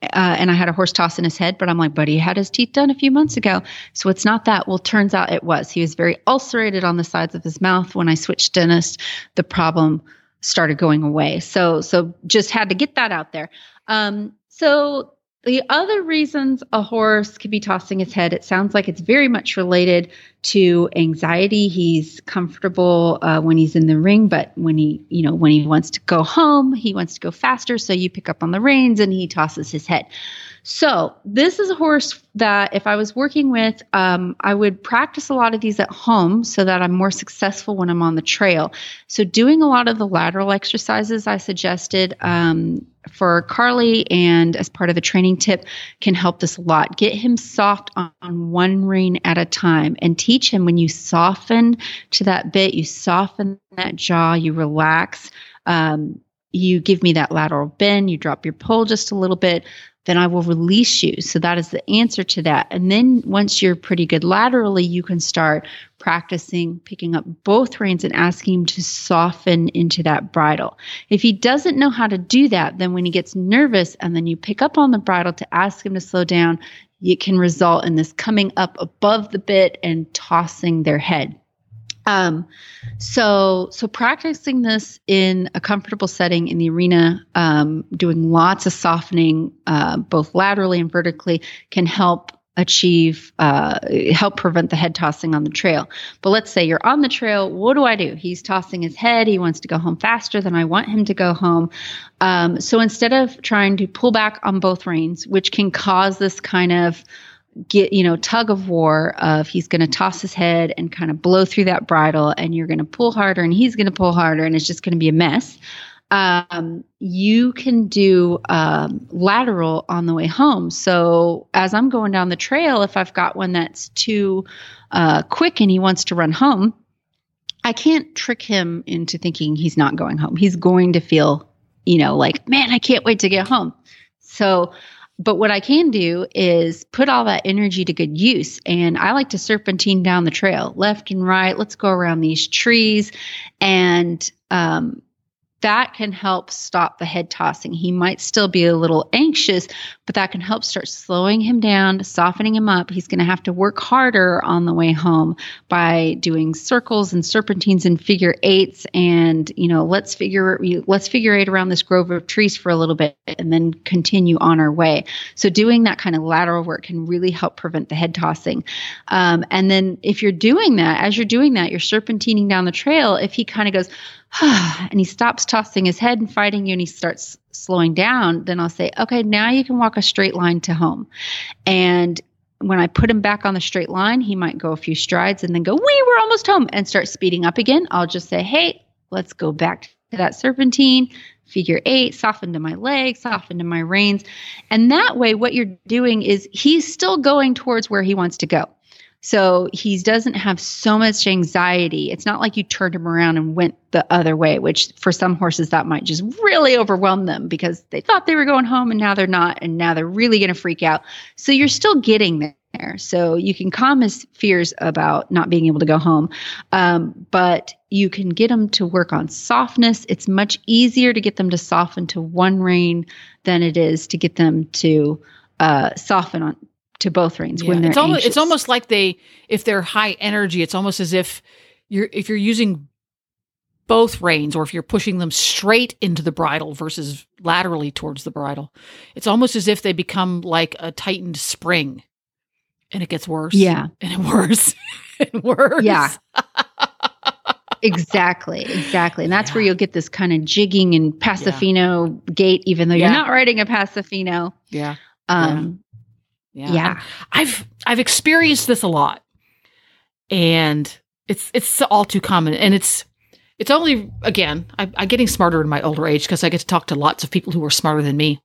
uh, and I had a horse toss in his head, but I'm like, buddy, he had his teeth done a few months ago. So it's not that. Well, turns out it was. He was very ulcerated on the sides of his mouth. When I switched dentist, the problem started going away. So, so just had to get that out there. Um, so the other reasons a horse could be tossing his head, it sounds like it's very much related to anxiety. He's comfortable uh, when he's in the ring, but when he, you know, when he wants to go home, he wants to go faster. So you pick up on the reins and he tosses his head. So this is a horse that if I was working with, um, I would practice a lot of these at home so that I'm more successful when I'm on the trail. So doing a lot of the lateral exercises I suggested um, for Carly and as part of a training tip can help this a lot. Get him soft on, on one rein at a time and teach him when you soften to that bit, you soften that jaw, you relax. Um, you give me that lateral bend, you drop your poll just a little bit, then I will release you. So that is the answer to that. And then once you're pretty good laterally, you can start practicing picking up both reins and asking him to soften into that bridle. If he doesn't know how to do that, then when he gets nervous and then you pick up on the bridle to ask him to slow down, it can result in this coming up above the bit and tossing their head. Um, so so practicing this in a comfortable setting in the arena, um, doing lots of softening, uh, both laterally and vertically, can help achieve uh, help prevent the head tossing on the trail. But let's say you're on the trail. What do I do? He's tossing his head. He wants to go home faster than I want him to go home. Um, so instead of trying to pull back on both reins, which can cause this kind of get you know tug of war of he's going to toss his head and kind of blow through that bridle and you're going to pull harder and he's going to pull harder and it's just going to be a mess. Um, you can do um, lateral on the way home. So as i'm going down the trail if i've got one that's too uh, quick and he wants to run home i can't trick him into thinking he's not going home. He's going to feel you know like man i can't wait to get home. So but what I can do is put all that energy to good use. And I like to serpentine down the trail, left and right. Let's go around these trees. And um, that can help stop the head tossing. He might still be a little anxious, but that can help start slowing him down, softening him up. He's going to have to work harder on the way home by doing circles and serpentines and figure eights and, you know, let's figure let's figure eight around this grove of trees for a little bit and then continue on our way. So doing that kind of lateral work can really help prevent the head tossing. Um, and then if you're doing that, as you're doing that, you're serpentining down the trail. If he kind of goes, [SIGHS] and he stops tossing his head and fighting you and he starts slowing down, then I'll say, okay, now you can walk a straight line to home. And when I put him back on the straight line, he might go a few strides and then go, we were almost home and start speeding up again. I'll just say, hey, let's go back to that serpentine, figure eight, soften to my legs, soften to my reins. And that way, what you're doing is he's still going towards where he wants to go. So he doesn't have so much anxiety. It's not like you turned him around and went the other way, which for some horses that might just really overwhelm them because they thought they were going home and now they're not. And now they're really going to freak out. So you're still getting there. So you can calm his fears about not being able to go home, um, but you can get them to work on softness. It's much easier to get them to soften to one rein than it is to get them to uh, soften on to both reins Yeah, when they're it's almost anxious. it's almost like they if they're high energy, it's almost as if you're if you're using both reins or if you're pushing them straight into the bridle versus laterally towards the bridle. It's almost as if they become like a tightened spring. And it gets worse. Yeah. And it worse. [LAUGHS] and worse. Yeah. [LAUGHS] exactly, exactly, and that's where you'll get this kind of jigging and Paso Fino gait, even though Yeah. you're not riding a Paso Fino. Yeah. Um, Yeah. yeah. I've I've experienced this a lot. And it's it's all too common. And it's it's only again, I, I'm getting smarter in my older age because I get to talk to lots of people who are smarter than me.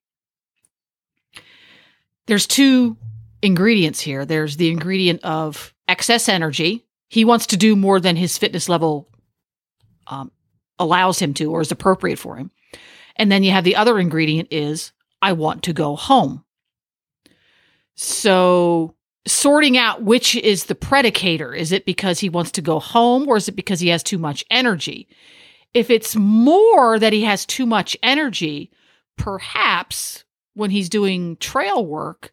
There's two ingredients here. There's the ingredient of excess energy. He wants to do more than his fitness level um, allows him to or is appropriate for him. And then you have the other ingredient is I want to go home. So sorting out which is the predicator. Is it because he wants to go home or is it because he has too much energy? If it's more that he has too much energy, perhaps when he's doing trail work,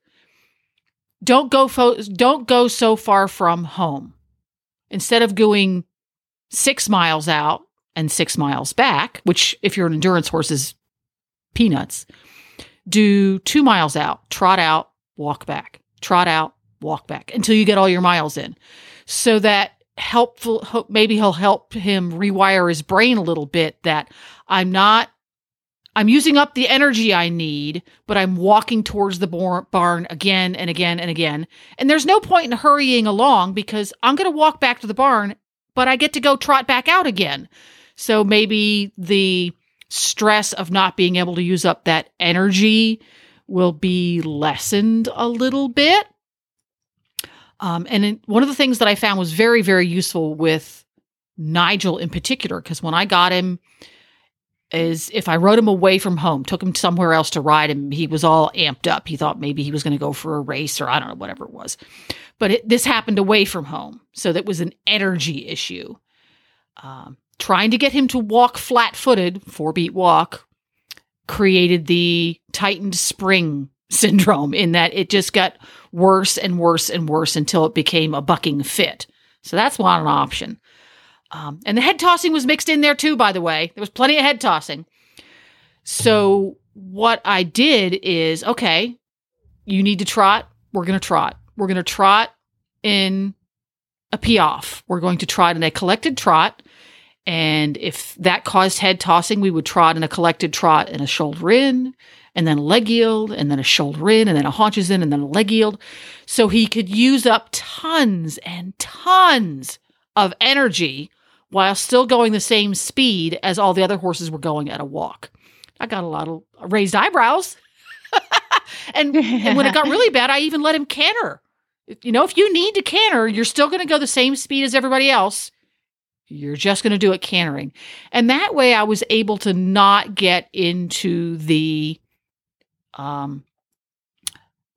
don't go fo- don't go so far from home. Instead of going 6 miles out and 6 miles back, which if you're an endurance horse is peanuts, do 2 miles out, trot out, walk back, trot out, walk back until you get all your miles in. So that helpful maybe he'll help him rewire his brain a little bit that I'm not I'm using up the energy I need, but I'm walking towards the bar- barn again and again and again. And there's no point in hurrying along because I'm going to walk back to the barn, but I get to go trot back out again. So maybe the stress of not being able to use up that energy will be lessened a little bit. Um, and it- one of the things that I found was very, very useful with Nigel in particular, because when I got him, is if I rode him away from home, took him somewhere else to ride him, he was all amped up. He thought maybe he was going to go for a race or I don't know, whatever it was. But it, this happened away from home. So that was an energy issue. Um, trying to get him to walk flat footed, four beat walk, created the tightened spring syndrome in that it just got worse and worse and worse until it became a bucking fit. So that's not an option. Um, and the head tossing was mixed in there too, by the way. There was plenty of head tossing. So what I did is okay, you need to trot. We're going to trot. We're going to trot in a piaffe. We're going to trot in a collected trot. And if that caused head tossing, we would trot in a collected trot and a shoulder in, and then a leg yield, and then a shoulder in, and then a haunches in, and then a leg yield. So he could use up tons and tons of energy while still going the same speed as all the other horses were going at a walk. I got a lot of raised eyebrows. [LAUGHS] and, and when it got really bad, I even let him canter. You know, if you need to canter, you're still going to go the same speed as everybody else. You're just going to do it cantering. And that way I was able to not get into the um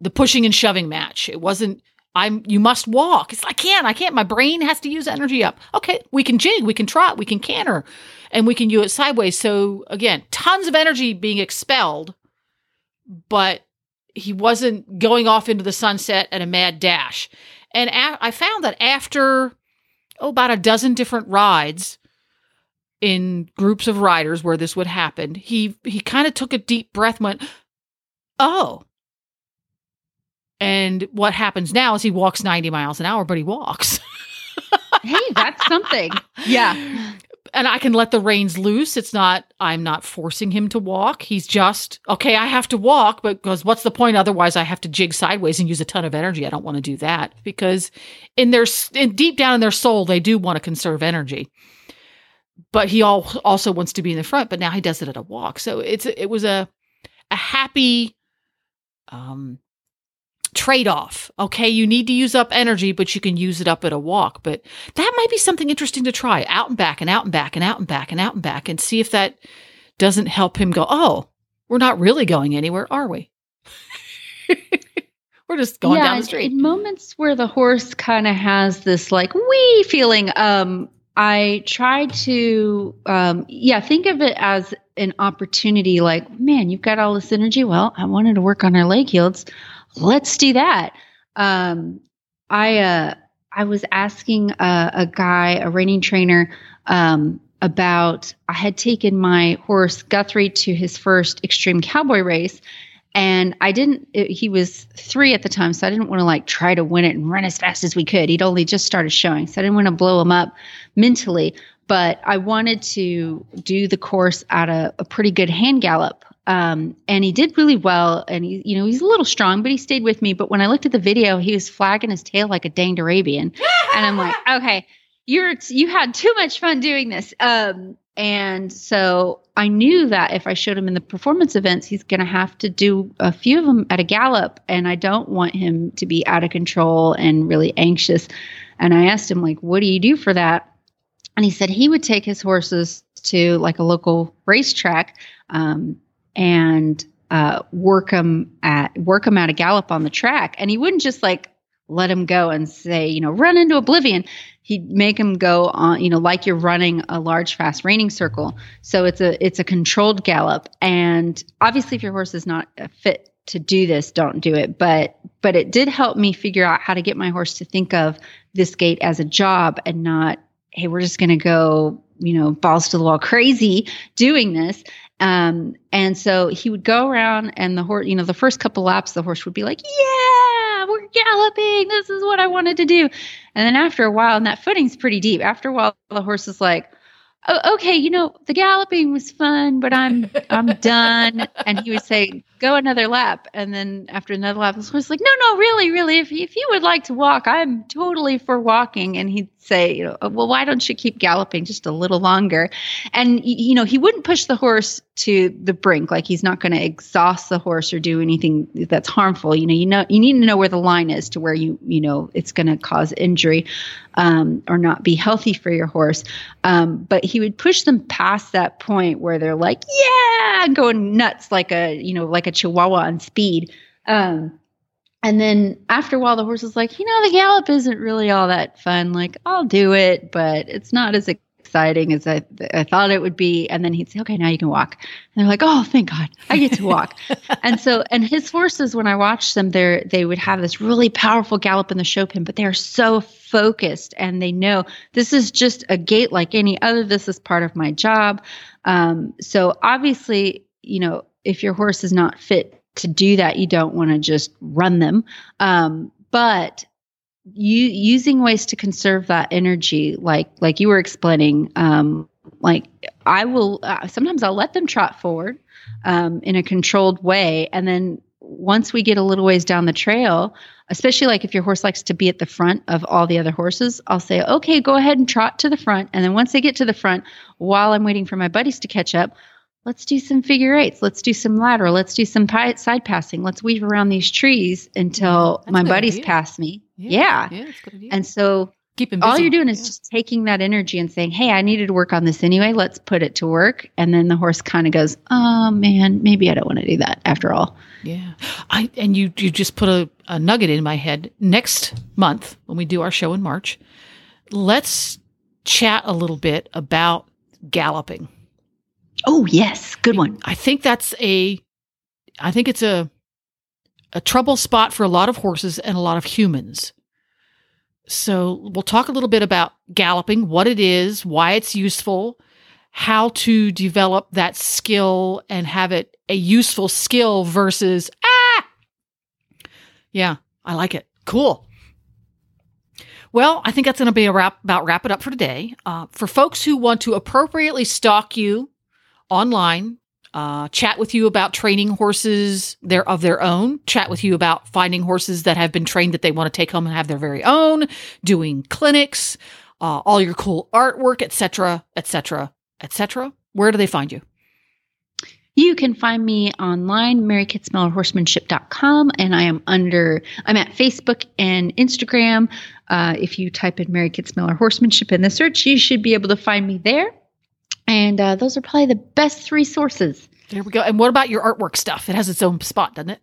the pushing and shoving match. It wasn't I'm you must walk. It's like I can't, I can't. My brain has to use energy up. Okay, we can jig, we can trot, we can canter, and we can do it sideways. So again, tons of energy being expelled, but he wasn't going off into the sunset at a mad dash. And a- I found that after oh, about a dozen different rides in groups of riders where this would happen, he he kind of took a deep breath, went, "Oh." And what happens now is he walks 90 miles an hour, but he walks. hey, that's something. Yeah. [LAUGHS] and I can let the reins loose. It's not, I'm not forcing him to walk. He's just, okay, I have to walk, but because what's the point? Otherwise, I have to jig sideways and use a ton of energy. I don't want to do that because in their, in deep down in their soul, they do want to conserve energy. But he all, also wants to be in the front, but now he does it at a walk. So it's, it was a, a happy, um, trade off. Okay, you need to use up energy, but you can use it up at a walk. But that might be something interesting to try out and back and out and back and out and back and out and back and see if that doesn't help him go, oh, we're not really going anywhere, are we? [LAUGHS] we're just going down the street. In moments where the horse kind of has this like wee feeling, um, I try to, um, yeah, think of it as an opportunity. Like, man, you've got all this energy. Well, I wanted to work on our leg yields. Let's do that. Um, I, uh, I was asking a, a guy, a reining trainer, um, about I had taken my horse Guthrie to his first extreme cowboy race, and I didn't. It, he was three at the time, so I didn't want to like try to win it and run as fast as we could. He'd only just started showing, so I didn't want to blow him up mentally. But I wanted to do the course at a, a pretty good hand gallop. Um, and he did really well. And he, you know, he's a little strong, but he stayed with me. But when I looked at the video, he was flagging his tail like a danged Arabian, and I'm like, [LAUGHS] okay, you're you had too much fun doing this. Um, and so I knew that if I showed him in the performance events, he's going to have to do a few of them at a gallop, and I don't want him to be out of control and really anxious. And I asked him like, "What do you do for that?" And he said he would take his horses to like a local racetrack um, and uh, work him at work them at a gallop on the track, and he wouldn't just like let him go and say, you know, run into oblivion. He'd make him go on, you know, like you're running a large, fast reining circle. So it's a it's a controlled gallop, and obviously, if your horse is not fit to do this, don't do it. But but it did help me figure out how to get my horse to think of this gait as a job and not, hey, we're just going to go, you know, balls to the wall crazy doing this. Um, and so he would go around, and the horse, you know, the first couple laps, the horse would be like, "Yeah, we're galloping. This is what I wanted to do." And then after a while, and that footing's pretty deep. After a while, the horse is like, oh, "Okay, you know, the galloping was fun, but I'm I'm [LAUGHS] done." And he would say, "Go another lap." And then after another lap, the horse was like, "No, no, really, really. If if you would like to walk, I'm totally for walking." And he'd say, "You know, well, why don't you keep galloping just a little longer?" And you know, he wouldn't push the horse to the brink. Like he's not going to exhaust the horse or do anything that's harmful. You know, you know, you need to know where the line is to where you you know it's going to cause injury um, or not be healthy for your horse. Um, but he would push them past that point where they're like, yeah, going nuts like a you know like a chihuahua on speed. Um, and then after a while, the horse is like, you know, the gallop isn't really all that fun. Like, I'll do it, but it's not as exciting as I, I thought it would be. And then he'd say, okay, now you can walk. And they're like, oh, thank God, I get to walk. [LAUGHS] and so, and his horses, when I watched them, they they would have this really powerful gallop in the show pen, but they're so focused and they know this is just a gait like any other. This is part of my job. Um, so obviously, you know, if your horse is not fit to do that, you don't want to just run them. Um, but you using ways to conserve that energy, like like you were explaining, um, like I will uh, sometimes I'll let them trot forward um, in a controlled way, and then once we get a little ways down the trail, especially like if your horse likes to be at the front of all the other horses, I'll say, okay, go ahead and trot to the front. And then once they get to the front, while I'm waiting for my buddies to catch up, let's do some figure eights. Let's do some lateral. Let's do some pi- side passing. Let's weave around these trees until That's my buddies idea. pass me. Yeah. yeah, a good idea. And so keep all you're doing is Yeah. just taking that energy and saying, hey, I needed to work on this anyway. Let's put it to work. And then the horse kind of goes, oh, man, maybe I don't want to do that after all. Yeah. I and you you just put a, a nugget in my head. Next month, when we do our show in March, let's chat a little bit about galloping. Oh, yes. Good one. I think that's a I think it's a a trouble spot for a lot of horses and a lot of humans. So we'll talk a little bit about galloping, what it is, why it's useful, how to develop that skill and have it a useful skill versus ah. Yeah, I like it. Cool. Well, I think that's going to be a wrap about wrap it up for today. Uh, for folks who want to appropriately stalk you online, uh, chat with you about training horses their of their own, chat with you about finding horses that have been trained that they want to take home and have their very own, doing clinics, uh, all your cool artwork, etc., etc., etc. Where do they find you? You can find me online, marykitzmillerhorsemanship.com, and I am under, I'm at Facebook and Instagram. Uh, if you type in Mary Kitzmiller Horsemanship in the search, you should be able to find me there. And uh, those are probably the best three sources. There we go. And what about your artwork stuff? It has its own spot, doesn't it?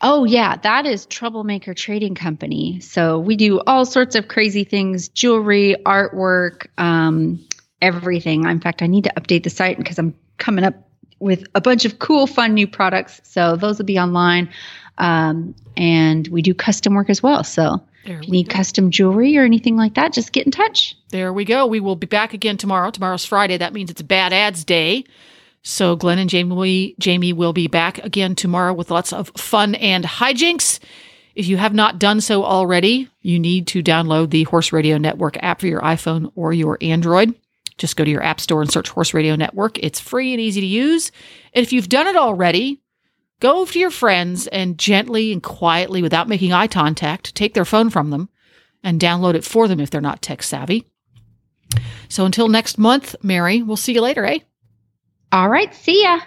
Oh, yeah, that is Troublemaker Trading Company. So we do all sorts of crazy things jewelry, artwork, um, everything. In fact, I need to update the site because I'm coming up with a bunch of cool, fun new products. So those will be online. Um, and we do custom work as well. So There you need go. custom jewelry or anything like that, just get in touch. There we go. We will be back again tomorrow. Tomorrow's Friday. That means it's Bad Ads Day. So Glenn and Jamie, Jamie will be back again tomorrow with lots of fun and hijinks. If you have not done so already, you need to download the Horse Radio Network app for your iPhone or your Android. Just go to your app store and search Horse Radio Network. It's free and easy to use. And if you've done it already, go over to your friends and gently and quietly, without making eye contact, take their phone from them and download it for them if they're not tech savvy. So until next month, Mary, we'll see you later, eh? All right, see ya.